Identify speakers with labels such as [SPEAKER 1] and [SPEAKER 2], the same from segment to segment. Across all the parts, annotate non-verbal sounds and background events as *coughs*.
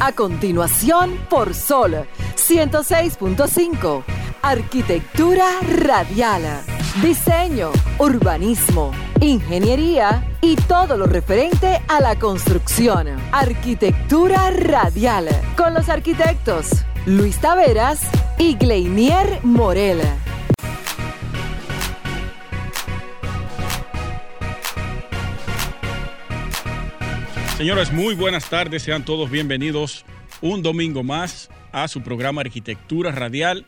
[SPEAKER 1] A continuación, por Sol 106.5. Arquitectura radial. Diseño, urbanismo, ingeniería y todo lo referente a la construcción. Arquitectura radial. Con los arquitectos Luis Taveras y Gleinier Morel.
[SPEAKER 2] Señores, muy buenas tardes, sean todos bienvenidos un domingo más a su programa Arquitectura Radial.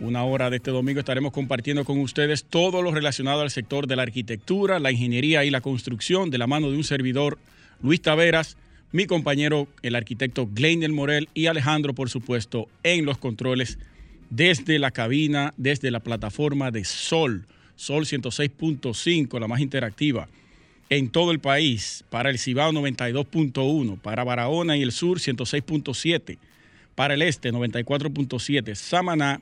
[SPEAKER 2] Una hora de este domingo estaremos compartiendo con ustedes todo lo relacionado al sector de la arquitectura, la ingeniería y la construcción de la mano de un servidor, Luis Taveras, mi compañero, el arquitecto Gleiner Morel y Alejandro, por supuesto, en los controles desde la cabina, desde la plataforma de Sol, Sol 106.5, la más interactiva en todo el país, para el Cibao 92.1, para Barahona y el sur 106.7, para el este 94.7, Samaná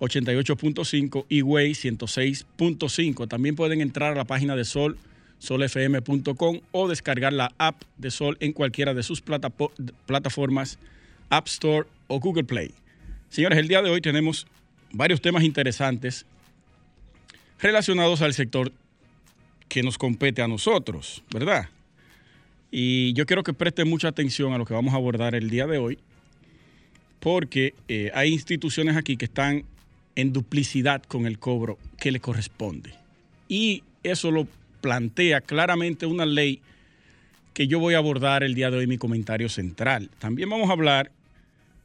[SPEAKER 2] 88.5 y Güey 106.5. También pueden entrar a la página de Sol, solfm.com o descargar la app de Sol en cualquiera de sus plataformas App Store o Google Play. Señores, el día de hoy tenemos varios temas interesantes relacionados al sector que nos compete a nosotros, ¿verdad? Y yo quiero que presten mucha atención a lo que vamos a abordar el día de hoy, porque eh, hay instituciones aquí que están en duplicidad con el cobro que le corresponde. Y eso lo plantea claramente una ley que yo voy a abordar el día de hoy en mi comentario central. También vamos a hablar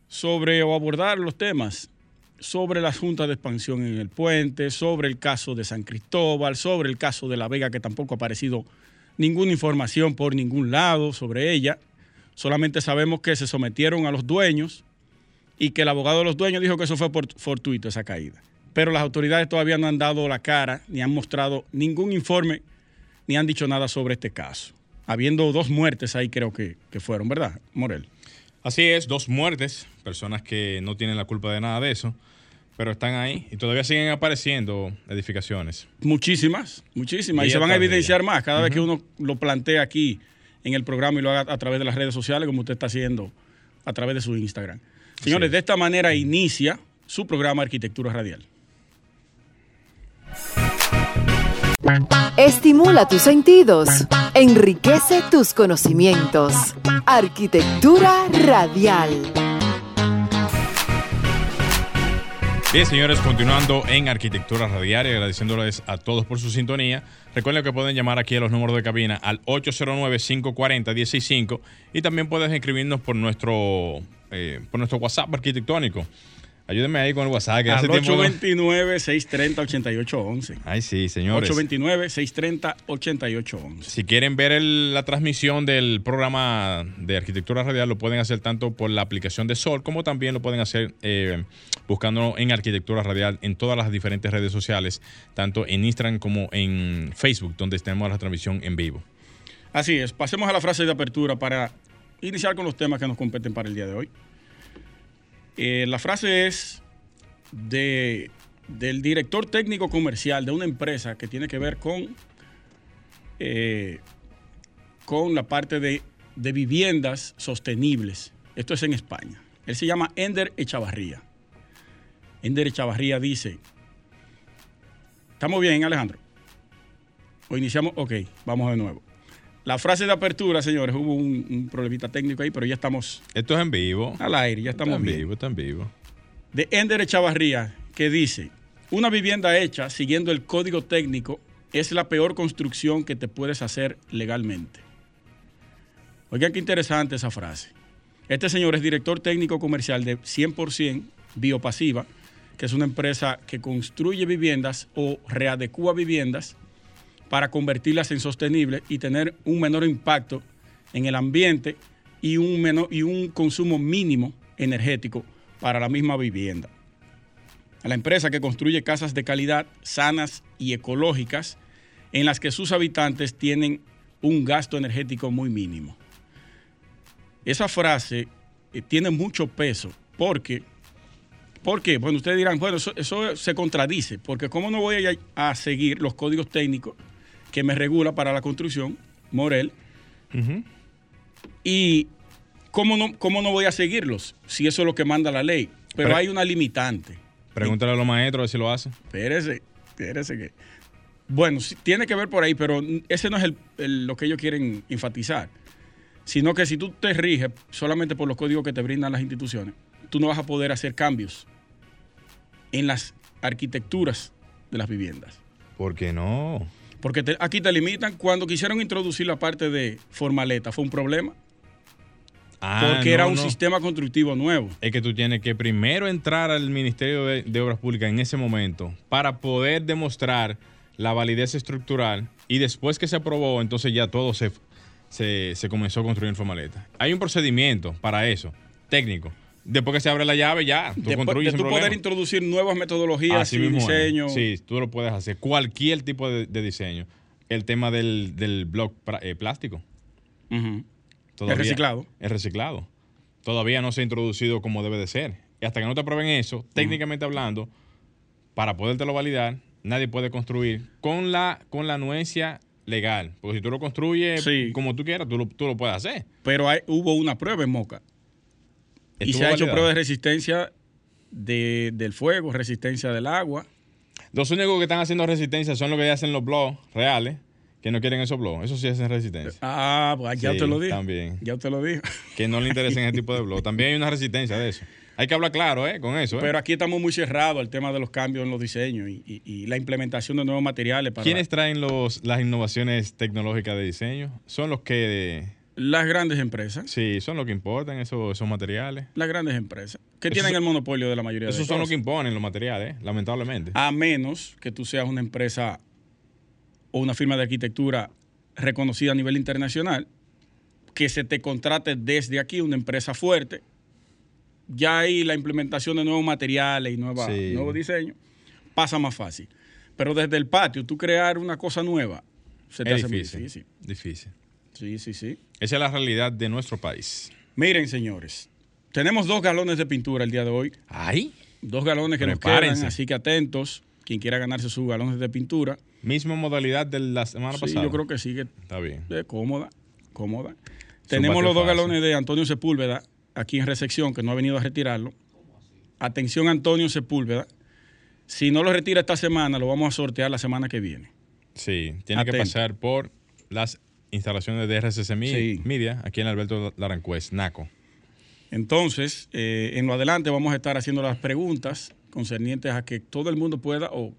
[SPEAKER 2] sobre o abordar los temas sobre las juntas de expansión en el puente, sobre el caso de San Cristóbal, sobre el caso de La Vega, que tampoco ha aparecido ninguna información por ningún lado sobre ella. Solamente sabemos que se sometieron a los dueños y que el abogado de los dueños dijo que eso fue fortuito, esa caída. Pero las autoridades todavía no han dado la cara, ni han mostrado ningún informe, ni han dicho nada sobre este caso. Habiendo dos muertes ahí creo que, que fueron, ¿verdad, Morel?
[SPEAKER 3] Así es, dos muertes, personas que no tienen la culpa de nada de eso, pero están ahí y todavía siguen apareciendo edificaciones.
[SPEAKER 2] Muchísimas, muchísimas. y se van a evidenciar más cada vez que uno lo plantea aquí en el programa y lo haga a través de las redes sociales, como usted está haciendo a través de su Instagram. Señores, de esta manera inicia su programa Arquitectura Radial.
[SPEAKER 1] Estimula tus sentidos, enriquece tus conocimientos. Arquitectura radial.
[SPEAKER 3] Bien, señores, continuando en Arquitectura Radial agradeciéndoles a todos por su sintonía. Recuerden que pueden llamar aquí a los números de cabina al 809-540-165 y también pueden escribirnos por nuestro, eh, por nuestro WhatsApp arquitectónico Ayúdenme ahí con el WhatsApp. Que
[SPEAKER 2] hace 829-630-8811.
[SPEAKER 3] Ay, sí, señores.
[SPEAKER 2] 829-630-8811.
[SPEAKER 3] Si quieren ver la transmisión del programa de arquitectura radial, lo pueden hacer tanto por la aplicación de Sol como también lo pueden hacer eh, buscando en arquitectura radial en todas las diferentes redes sociales, tanto en Instagram como en Facebook, donde tenemos la transmisión en vivo.
[SPEAKER 2] Así es. Pasemos a la frase de apertura para iniciar con los temas que nos competen para el día de hoy. Eh, la frase es de, del director técnico comercial de una empresa que tiene que ver con, eh, con la parte de, de, viviendas sostenibles. Esto es en España. Él se llama Ender Echavarría. Ender Echavarría dice, ¿estamos bien, Alejandro? ¿O iniciamos? Ok, vamos de nuevo. La frase de apertura, señores, hubo un, problemita técnico ahí, pero ya estamos.
[SPEAKER 3] Esto es en vivo.
[SPEAKER 2] Al aire, ya estamos
[SPEAKER 3] está en vivo. Está en vivo.
[SPEAKER 2] De Ender Echavarría, que dice: Una vivienda hecha siguiendo el código técnico es la peor construcción que te puedes hacer legalmente. Oigan qué interesante esa frase. Este señor es director técnico comercial de 100% Biopasiva, que es una empresa que construye viviendas o readecúa viviendas para convertirlas en sostenibles y tener un menor impacto en el ambiente y un, menor, y un consumo mínimo energético para la misma vivienda. La empresa que construye casas de calidad, sanas y ecológicas, en las que sus habitantes tienen un gasto energético muy mínimo. Esa frase eh, tiene mucho peso porque, ¿por qué? Bueno, ustedes dirán, bueno, eso, se contradice, porque ¿cómo no voy a, a seguir los códigos técnicos que me regula para la construcción, Morel. Y ¿cómo no, ¿cómo no voy a seguirlos? Si eso es lo que manda la ley. Pero, hay una limitante.
[SPEAKER 3] Pregúntale a los maestros a ver si lo hacen.
[SPEAKER 2] Espérese, espérese que. Bueno, tiene que ver por ahí, pero ese no es el- el- lo que ellos quieren enfatizar. Sino que si tú te riges solamente por los códigos que te brindan las instituciones, tú no vas a poder hacer cambios en las arquitecturas de las viviendas.
[SPEAKER 3] ¿Por qué no?
[SPEAKER 2] Porque te- aquí te limitan. Cuando quisieron introducir la parte de formaleta, fue un problema.
[SPEAKER 3] Ah,
[SPEAKER 2] Porque
[SPEAKER 3] no,
[SPEAKER 2] era un
[SPEAKER 3] no.
[SPEAKER 2] sistema constructivo nuevo.
[SPEAKER 3] Es que tú tienes que primero entrar al Ministerio de, de Obras Públicas en ese momento para poder demostrar la validez estructural y después que se aprobó, entonces ya todo se, se, se comenzó a construir en formaleta. Hay un procedimiento para eso, técnico. Después que se abre la llave, ya, tú
[SPEAKER 2] Después de tú poder introducir nuevas metodologías
[SPEAKER 3] Así
[SPEAKER 2] y
[SPEAKER 3] es.
[SPEAKER 2] diseño.
[SPEAKER 3] Sí, tú lo puedes hacer. Cualquier tipo de, de diseño. El tema del, del pra- eh, plástico. Todavía-
[SPEAKER 2] reciclado.
[SPEAKER 3] Es reciclado. Todavía no se ha introducido como debe de ser. Y hasta que no te aprueben eso, técnicamente hablando, para podértelo validar, nadie puede construir con la, con la anuencia legal. Porque si tú lo construyes
[SPEAKER 2] Sí.
[SPEAKER 3] como tú quieras, tú lo, tú lo puedes hacer.
[SPEAKER 2] Pero hay- hubo una prueba en Moca. Y se ha hecho prueba de resistencia de- del fuego, resistencia del agua.
[SPEAKER 3] Los únicos que están haciendo resistencia son los que hacen los blogs reales, que no quieren esos blogs. Eso sí hacen resistencia.
[SPEAKER 2] Ah, pues ya
[SPEAKER 3] Sí,
[SPEAKER 2] usted lo dijo.
[SPEAKER 3] también.
[SPEAKER 2] Ya usted lo dijo.
[SPEAKER 3] Que no le interesen ese tipo de blogs. También hay una resistencia de eso. Hay que hablar claro, ¿eh? Con eso. ¿eh?
[SPEAKER 2] Pero aquí estamos muy cerrados al tema de los cambios en los diseños y, y- y la implementación de nuevos materiales para
[SPEAKER 3] ¿Quiénes traen los, las innovaciones tecnológicas de diseño? Son los que
[SPEAKER 2] las grandes empresas.
[SPEAKER 3] Sí, son los que importan esos, esos materiales.
[SPEAKER 2] Las grandes empresas. Que tienen
[SPEAKER 3] son-
[SPEAKER 2] el monopolio de la mayoría de
[SPEAKER 3] Esos son los que imponen los materiales, ¿eh? lamentablemente.
[SPEAKER 2] A menos que tú seas una empresa o una firma de arquitectura reconocida a nivel internacional, que se te contrate desde aquí una empresa fuerte. Ya ahí la implementación de nuevos materiales y nueva,
[SPEAKER 3] Sí.
[SPEAKER 2] nuevos diseños pasa más fácil. Pero desde el patio, tú crear una cosa nueva, se te
[SPEAKER 3] es
[SPEAKER 2] hace muy
[SPEAKER 3] difícil.
[SPEAKER 2] difícil. Sí, sí, sí.
[SPEAKER 3] Esa es la realidad de nuestro país.
[SPEAKER 2] Miren, señores, tenemos dos galones de pintura el día de hoy.
[SPEAKER 3] ¡Ay!
[SPEAKER 2] Dos galones que nos quedan, así que atentos. Quien quiera ganarse sus galones de pintura.
[SPEAKER 3] Misma modalidad de la semana
[SPEAKER 2] Sí,
[SPEAKER 3] pasada.
[SPEAKER 2] yo creo que sí, que
[SPEAKER 3] Está bien.
[SPEAKER 2] eh, cómoda, cómoda. Tenemos los dos galones de Antonio Sepúlveda aquí en recepción, que no ha venido a retirarlo. Atención, Antonio Sepúlveda. Si no lo retira esta semana, lo vamos a sortear la semana que viene.
[SPEAKER 3] Sí, tiene que pasar por las instalaciones de RCC
[SPEAKER 2] Sí.
[SPEAKER 3] Media, aquí en Alberto Larancuez, Naco.
[SPEAKER 2] Entonces, eh, en lo adelante vamos a estar haciendo las preguntas concernientes a que todo el mundo pueda, o,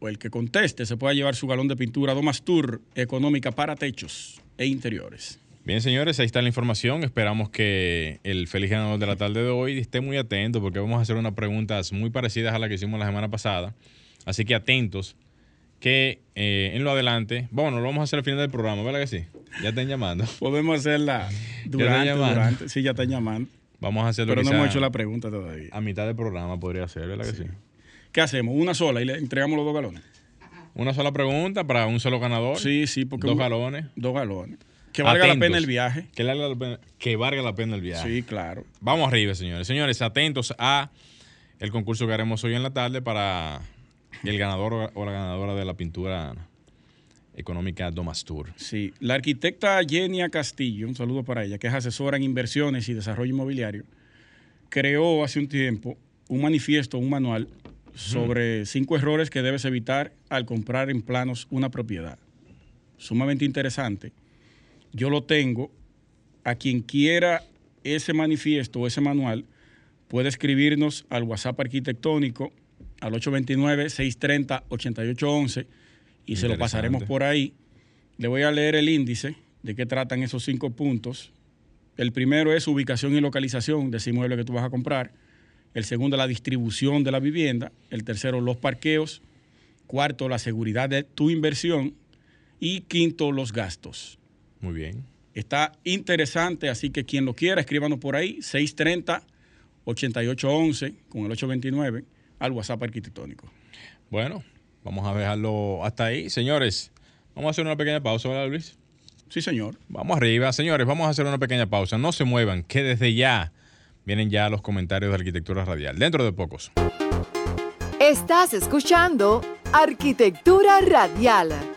[SPEAKER 2] o el que conteste, se pueda llevar su galón de pintura Domas Tour económica para techos e interiores.
[SPEAKER 3] Bien, señores, ahí está la información. Esperamos que el feliz ganador de la tarde de hoy esté muy atento porque vamos a hacer unas preguntas muy parecidas a las que hicimos la semana pasada. Así que atentos que eh, en lo adelante, bueno, lo vamos a hacer al final del programa, ¿verdad que sí? Ya están llamando. *laughs*
[SPEAKER 2] Podemos hacerla durante, durante. Sí, ya están llamando.
[SPEAKER 3] Vamos a hacerlo
[SPEAKER 2] Pero no hemos hecho la pregunta todavía.
[SPEAKER 3] a mitad del programa, podría ser, ¿verdad que sí?
[SPEAKER 2] ¿Qué hacemos? ¿Una sola y le entregamos los dos galones?
[SPEAKER 3] Una sola pregunta para un solo ganador.
[SPEAKER 2] Sí, sí, porque...
[SPEAKER 3] Dos galones.
[SPEAKER 2] Dos galones. Que valga la pena el viaje.
[SPEAKER 3] Que, valga la pena, que valga la pena el viaje.
[SPEAKER 2] Sí, claro.
[SPEAKER 3] Vamos arriba, señores. Señores, atentos a el concurso que haremos hoy en la tarde para el ganador o la ganadora de la pintura económica Domas Tour.
[SPEAKER 2] Sí, la arquitecta Yenia Castillo, un saludo para ella, que es asesora en inversiones y desarrollo inmobiliario, creó hace un tiempo un manifiesto, un manual sobre cinco errores que debes evitar al comprar en planos una propiedad. Sumamente interesante. Yo lo tengo. A quien quiera ese manifiesto o ese manual, puede escribirnos al WhatsApp arquitectónico al 829-630-8811 y se lo pasaremos por ahí. Le voy a leer el índice de qué tratan esos cinco puntos. El primero es ubicación y localización de ese inmueble que tú vas a comprar. El segundo, la distribución de la vivienda. El tercero, los parqueos. Cuarto, la seguridad de tu inversión. Y quinto, los gastos.
[SPEAKER 3] Muy bien.
[SPEAKER 2] Está interesante, así que quien lo quiera, escríbanos por ahí, 630-8811 con el 829 al WhatsApp arquitectónico.
[SPEAKER 3] Bueno, vamos a dejarlo hasta ahí. Señores, vamos a hacer una pequeña pausa, ¿verdad, Luis?
[SPEAKER 2] Sí, señor.
[SPEAKER 3] Vamos arriba, señores, vamos a hacer una pequeña pausa. No se muevan, que desde ya vienen ya los comentarios de Arquitectura Radial. Dentro de pocos.
[SPEAKER 1] Estás escuchando Arquitectura Radial.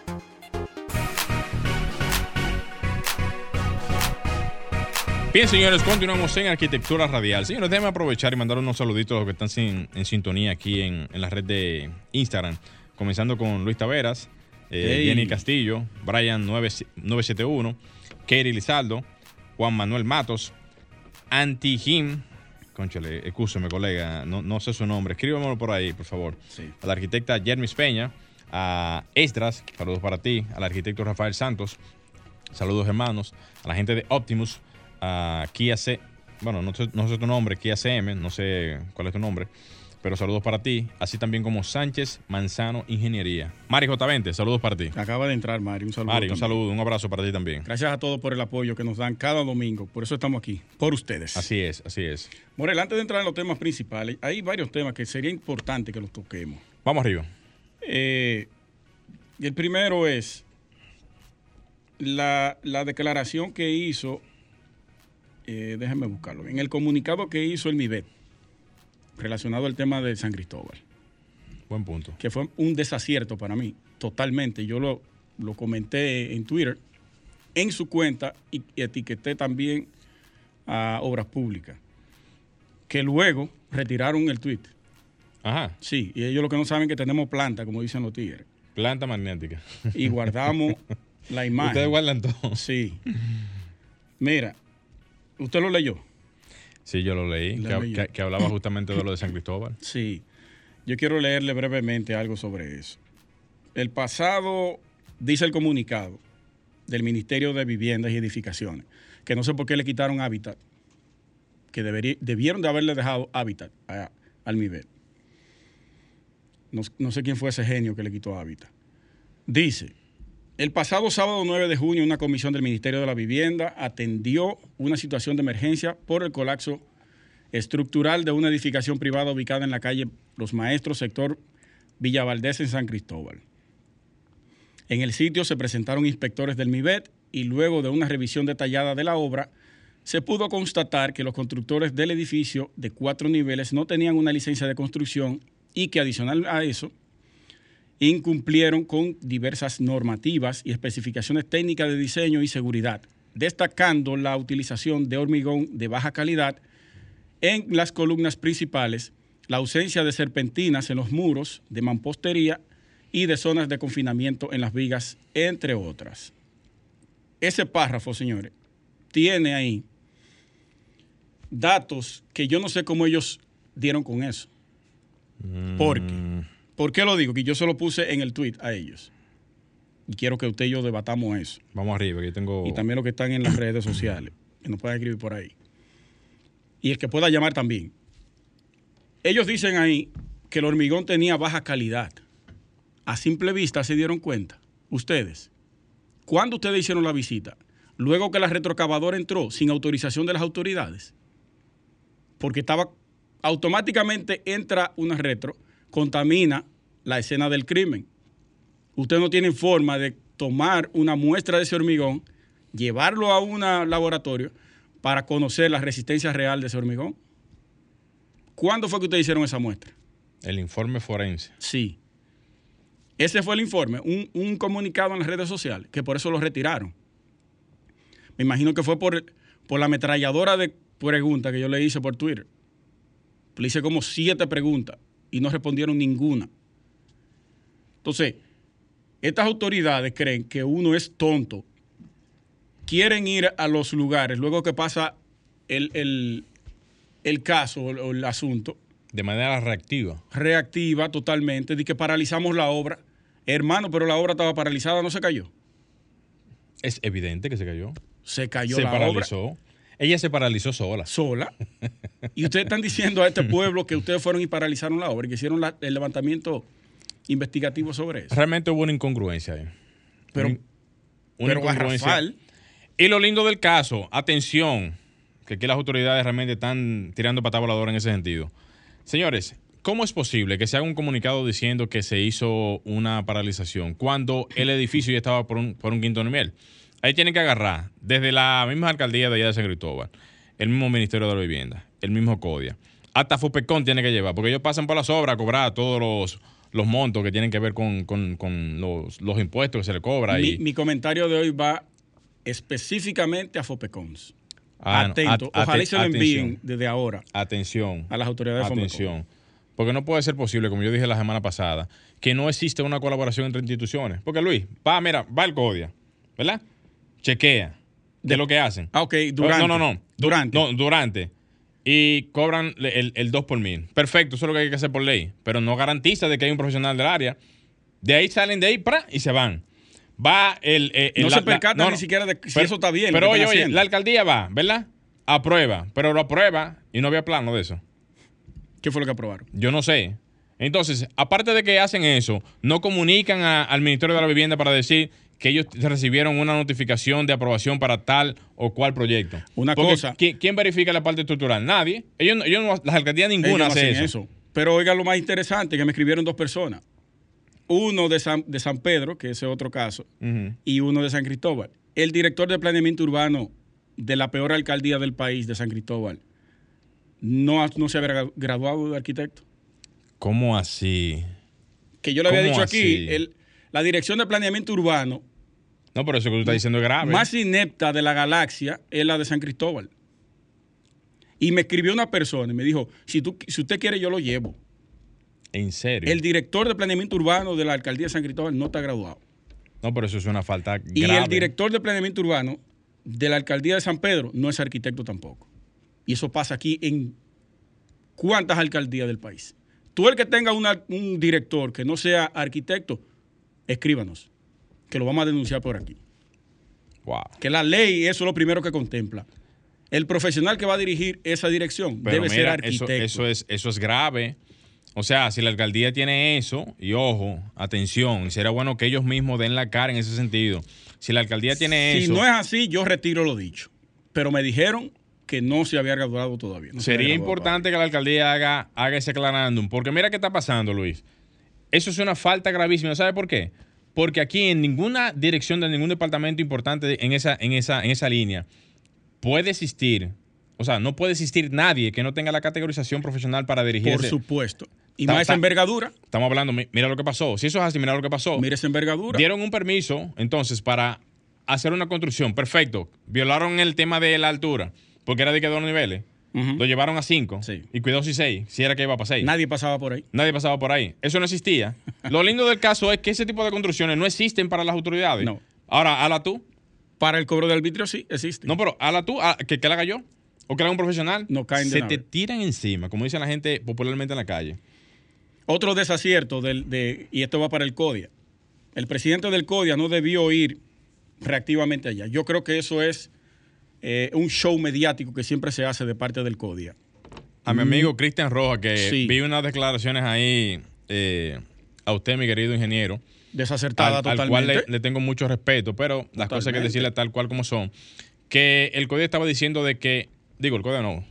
[SPEAKER 3] Bien, señores, continuamos en Arquitectura Radial. Señores, déjenme aprovechar y mandar unos saluditos a los que están sin- en sintonía aquí en, en la red de Instagram. Comenzando con Luis Taveras, eh. Jenny Castillo, Brian 9 971, Kerry Lizaldo, Juan Manuel Matos, Anti Jim. Conchale, excúseme, colega, no, no sé su nombre. Escríbamelo por ahí, por favor.
[SPEAKER 2] Sí.
[SPEAKER 3] A la arquitecta Jermis Peña, a Estras, saludos para ti, al arquitecto Rafael Santos, saludos hermanos, a la gente de Optimus, a Kia C, bueno, no sé, no sé tu nombre, Kia CM, no sé cuál es tu nombre, pero saludos para ti, así también como Sánchez Manzano Ingeniería. Mari J20, saludos para ti.
[SPEAKER 2] Acaba de entrar, Mari. Un saludo.
[SPEAKER 3] Mari, un
[SPEAKER 2] también.
[SPEAKER 3] saludo, un abrazo para ti también.
[SPEAKER 2] Gracias a todos por el apoyo que nos dan cada domingo. Por eso estamos aquí, por ustedes.
[SPEAKER 3] Así es, así es.
[SPEAKER 2] Morel, antes de entrar en los temas principales, hay varios temas que sería importante que los toquemos.
[SPEAKER 3] Vamos arriba.
[SPEAKER 2] Eh, el primero es la, la declaración que hizo, eh, déjenme buscarlo, en el comunicado que hizo el MIBET relacionado al tema de San Cristóbal,
[SPEAKER 3] Buen punto.
[SPEAKER 2] que fue un desacierto para mí, totalmente. Yo lo, lo comenté en Twitter, en su cuenta, y etiqueté también a Obras Públicas, que luego retiraron el tweet.
[SPEAKER 3] Ajá,
[SPEAKER 2] Sí, y ellos lo que no saben es que tenemos planta, como dicen los tigres.
[SPEAKER 3] planta magnética.
[SPEAKER 2] y guardamos *laughs* la imagen.
[SPEAKER 3] Ustedes guardan todo.
[SPEAKER 2] Sí. Mira, usted lo leyó.
[SPEAKER 3] Sí, yo lo leí, que,
[SPEAKER 2] leí.
[SPEAKER 3] que- que hablaba *coughs* justamente de lo de San Cristóbal.
[SPEAKER 2] Sí. Yo quiero leerle brevemente algo sobre eso. El pasado, dice el comunicado del Ministerio de Viviendas y Edificaciones, que no sé por qué le quitaron hábitat, que debería- debieron de haberle dejado hábitat a- al MIBET. No, no sé quién fue ese genio que le quitó hábitat. Dice, el pasado sábado 9 de junio una comisión del Ministerio de la Vivienda atendió una situación de emergencia por el colapso estructural de una edificación privada ubicada en la calle Los Maestros, sector Villa Valdés, en San Cristóbal. En el sitio se presentaron inspectores del MIBET y luego de una revisión detallada de la obra, se pudo constatar que los constructores del edificio de cuatro niveles no tenían una licencia de construcción y que adicional a eso, incumplieron con diversas normativas y especificaciones técnicas de diseño y seguridad, destacando la utilización de hormigón de baja calidad en las columnas principales, la ausencia de serpentinas en los muros, de mampostería y de zonas de confinamiento en las vigas, entre otras. Ese párrafo, señores, tiene ahí datos que yo no sé cómo ellos dieron con eso. ¿Por qué? ¿Por qué lo digo? Que yo se lo puse en el tweet a ellos. Y quiero que usted y yo debatamos eso.
[SPEAKER 3] Vamos arriba, que yo tengo...
[SPEAKER 2] Y también los que están en las redes sociales, que nos puedan escribir por ahí. Y el que pueda llamar también. Ellos dicen ahí que el hormigón tenía baja calidad. A simple vista se dieron cuenta. Ustedes. ¿Cuándo ustedes hicieron la visita? Luego que la retrocavadora entró sin autorización de las autoridades. Porque estaba automáticamente entra una retro, contamina la escena del crimen. Usted no tiene forma de tomar una muestra de ese hormigón, llevarlo a un laboratorio para conocer la resistencia real de ese hormigón. ¿Cuándo fue que ustedes hicieron esa muestra?
[SPEAKER 3] El informe forense.
[SPEAKER 2] Sí. Ese fue el informe, un, un comunicado en las redes sociales, que por eso lo retiraron. Me imagino que fue por, por la ametralladora de preguntas que yo le hice por Twitter. Le hice como siete preguntas y no respondieron ninguna. Entonces, estas autoridades creen que uno es tonto. Quieren ir a los lugares luego que pasa el, el- el caso o el- asunto
[SPEAKER 3] De manera reactiva.
[SPEAKER 2] reactiva totalmente, de que paralizamos la obra. Hermano, pero la obra estaba paralizada, no se cayó.
[SPEAKER 3] Es evidente que se cayó.
[SPEAKER 2] Se cayó
[SPEAKER 3] se
[SPEAKER 2] la obra
[SPEAKER 3] paralizó. Ella se paralizó sola.
[SPEAKER 2] sola. Y ustedes están diciendo a este *laughs* pueblo que ustedes fueron y paralizaron la obra y que hicieron la- el levantamiento investigativo sobre eso.
[SPEAKER 3] Realmente hubo una incongruencia ahí.
[SPEAKER 2] Pero,
[SPEAKER 3] Una-
[SPEAKER 2] pero
[SPEAKER 3] incongruencia.
[SPEAKER 2] Garrafal,
[SPEAKER 3] Y lo lindo del caso, atención, que aquí las autoridades realmente están tirando pata voladora en ese sentido. Señores, ¿cómo es posible que se haga un comunicado diciendo que se hizo una paralización cuando el edificio ya estaba por un, por un quinto nivel? Ahí tienen que agarrar desde la misma alcaldía de allá de San Cristóbal, el mismo Ministerio de la Vivienda, el mismo CODIA. Hasta FUPECON tiene que llevar, porque ellos pasan por las obras a cobrar todos los, los montos que tienen que ver con, con- con los, los impuestos que se le cobra.
[SPEAKER 2] mi,
[SPEAKER 3] y,
[SPEAKER 2] mi comentario de hoy va específicamente a Fopecons.
[SPEAKER 3] Ah, no.
[SPEAKER 2] Atento.
[SPEAKER 3] At-
[SPEAKER 2] Ojalá y se lo envíen desde ahora
[SPEAKER 3] Atención.
[SPEAKER 2] a las autoridades de Fomecon.
[SPEAKER 3] Atención. Porque no puede ser posible, como yo dije la semana pasada, que no existe una colaboración entre instituciones. Porque Luis, va, mira, va al CODIA, ¿verdad? Chequea de lo que hacen.
[SPEAKER 2] Ah, ok, durante.
[SPEAKER 3] No, no, no.
[SPEAKER 2] Durante.
[SPEAKER 3] No, durante. Y cobran el, el 2 por mil. Perfecto, eso es lo que hay que hacer por ley. Pero no garantiza de que hay un profesional del área. De ahí salen de ahí ¡pra! y se van. Va el. eh, el-
[SPEAKER 2] No
[SPEAKER 3] la-
[SPEAKER 2] se percatan
[SPEAKER 3] no,
[SPEAKER 2] ni siquiera de si
[SPEAKER 3] Pero-
[SPEAKER 2] eso está bien.
[SPEAKER 3] Pero oye, oye, la alcaldía va, ¿verdad? Aprueba. Pero lo aprueba y no había plano de eso.
[SPEAKER 2] ¿Qué fue lo que aprobaron?
[SPEAKER 3] Yo no sé. Entonces, aparte de que hacen eso, no comunican a- al Ministerio de la Vivienda para decir que ellos recibieron una notificación de aprobación para tal o cual proyecto.
[SPEAKER 2] Una
[SPEAKER 3] Porque
[SPEAKER 2] cosa-
[SPEAKER 3] ¿quién, quién verifica la parte estructural? Nadie. Ellos, no- ellos no- las alcaldías ninguna
[SPEAKER 2] hacen
[SPEAKER 3] eso.
[SPEAKER 2] Pero oiga lo más interesante, que me escribieron dos personas. Uno de San, de San Pedro, que ese es otro caso, y uno de San Cristóbal. El director de planeamiento urbano de la peor alcaldía del país, de San Cristóbal, no, no se había gra- graduado de arquitecto.
[SPEAKER 3] ¿Cómo así?
[SPEAKER 2] Que yo le había
[SPEAKER 3] ¿Cómo
[SPEAKER 2] dicho aquí? La dirección de planeamiento urbano
[SPEAKER 3] No, pero eso que tú estás diciendo es grave.
[SPEAKER 2] más inepta de la galaxia es la de San Cristóbal. Y me escribió una persona y me dijo, si, tú, si usted quiere yo lo llevo.
[SPEAKER 3] en serio.
[SPEAKER 2] El director de planeamiento urbano de la alcaldía de San Cristóbal no está graduado.
[SPEAKER 3] No, pero eso es una falta
[SPEAKER 2] Y
[SPEAKER 3] grave.
[SPEAKER 2] el director de planeamiento urbano de la alcaldía de San Pedro no es arquitecto tampoco. Y eso pasa aquí en cuántas alcaldías del país. Tú el que tenga una- un director que no sea arquitecto, escríbanos, que lo vamos a denunciar por aquí.
[SPEAKER 3] Wow.
[SPEAKER 2] Que la ley, eso es lo primero que contempla. El profesional que va a dirigir esa dirección
[SPEAKER 3] Pero
[SPEAKER 2] debe ser arquitecto.
[SPEAKER 3] Eso, eso es, eso es grave. O sea, si la alcaldía tiene eso, y ojo, atención, será bueno que ellos mismos den la cara en ese sentido. Si la alcaldía tiene
[SPEAKER 2] si
[SPEAKER 3] eso,
[SPEAKER 2] no es así, yo retiro lo dicho. Pero me dijeron que no se había graduado todavía. no se había
[SPEAKER 3] sería
[SPEAKER 2] graduado
[SPEAKER 3] importante que la alcaldía haga, haga ese aclarándum. Porque mira qué está pasando, Luis. Eso es una falta gravísima. ¿Sabe por qué? Porque aquí en ninguna dirección de ningún departamento importante en esa, en esa, en esa línea puede existir, o sea, no puede existir nadie que no tenga la categorización profesional para dirigir
[SPEAKER 2] Por supuesto. Y
[SPEAKER 3] Ta-
[SPEAKER 2] más esa envergadura.
[SPEAKER 3] Estamos hablando, mi- mira lo que pasó. Si eso es así, mira lo que pasó.
[SPEAKER 2] Mire esa envergadura.
[SPEAKER 3] Dieron un permiso, entonces, para hacer una construcción. Perfecto. Violaron el tema de la altura, porque era de que dos niveles. Lo llevaron a cinco.
[SPEAKER 2] Sí.
[SPEAKER 3] Y cuidado si seis, si era que iba para seis.
[SPEAKER 2] Nadie pasaba por ahí.
[SPEAKER 3] Nadie pasaba por ahí. Eso no existía. *laughs* Lo lindo del caso es que ese tipo de construcciones no existen para las autoridades.
[SPEAKER 2] No.
[SPEAKER 3] Ahora, ala tú.
[SPEAKER 2] Para el cobro de arbitrio sí existe.
[SPEAKER 3] No, pero ala tú, a- que, que la haga yo. O que la haga un profesional.
[SPEAKER 2] No caen
[SPEAKER 3] Se te tiran encima, como dice la gente popularmente en la calle.
[SPEAKER 2] Otro desacierto, del, de, y esto va para el CODIA. El presidente del CODIA no debió ir reactivamente allá. Yo creo que eso es eh, un show mediático que siempre se hace de parte del CODIA.
[SPEAKER 3] A mi amigo Cristian Rojas, que
[SPEAKER 2] Mm. Sí.
[SPEAKER 3] vi unas declaraciones ahí eh, a usted, mi querido ingeniero,
[SPEAKER 2] Desacertada
[SPEAKER 3] al, al
[SPEAKER 2] totalmente.
[SPEAKER 3] cual le, le tengo mucho respeto, pero las cosas hay que decirle tal cual como son. Que el CODIA estaba diciendo de que, digo, el CODIA no,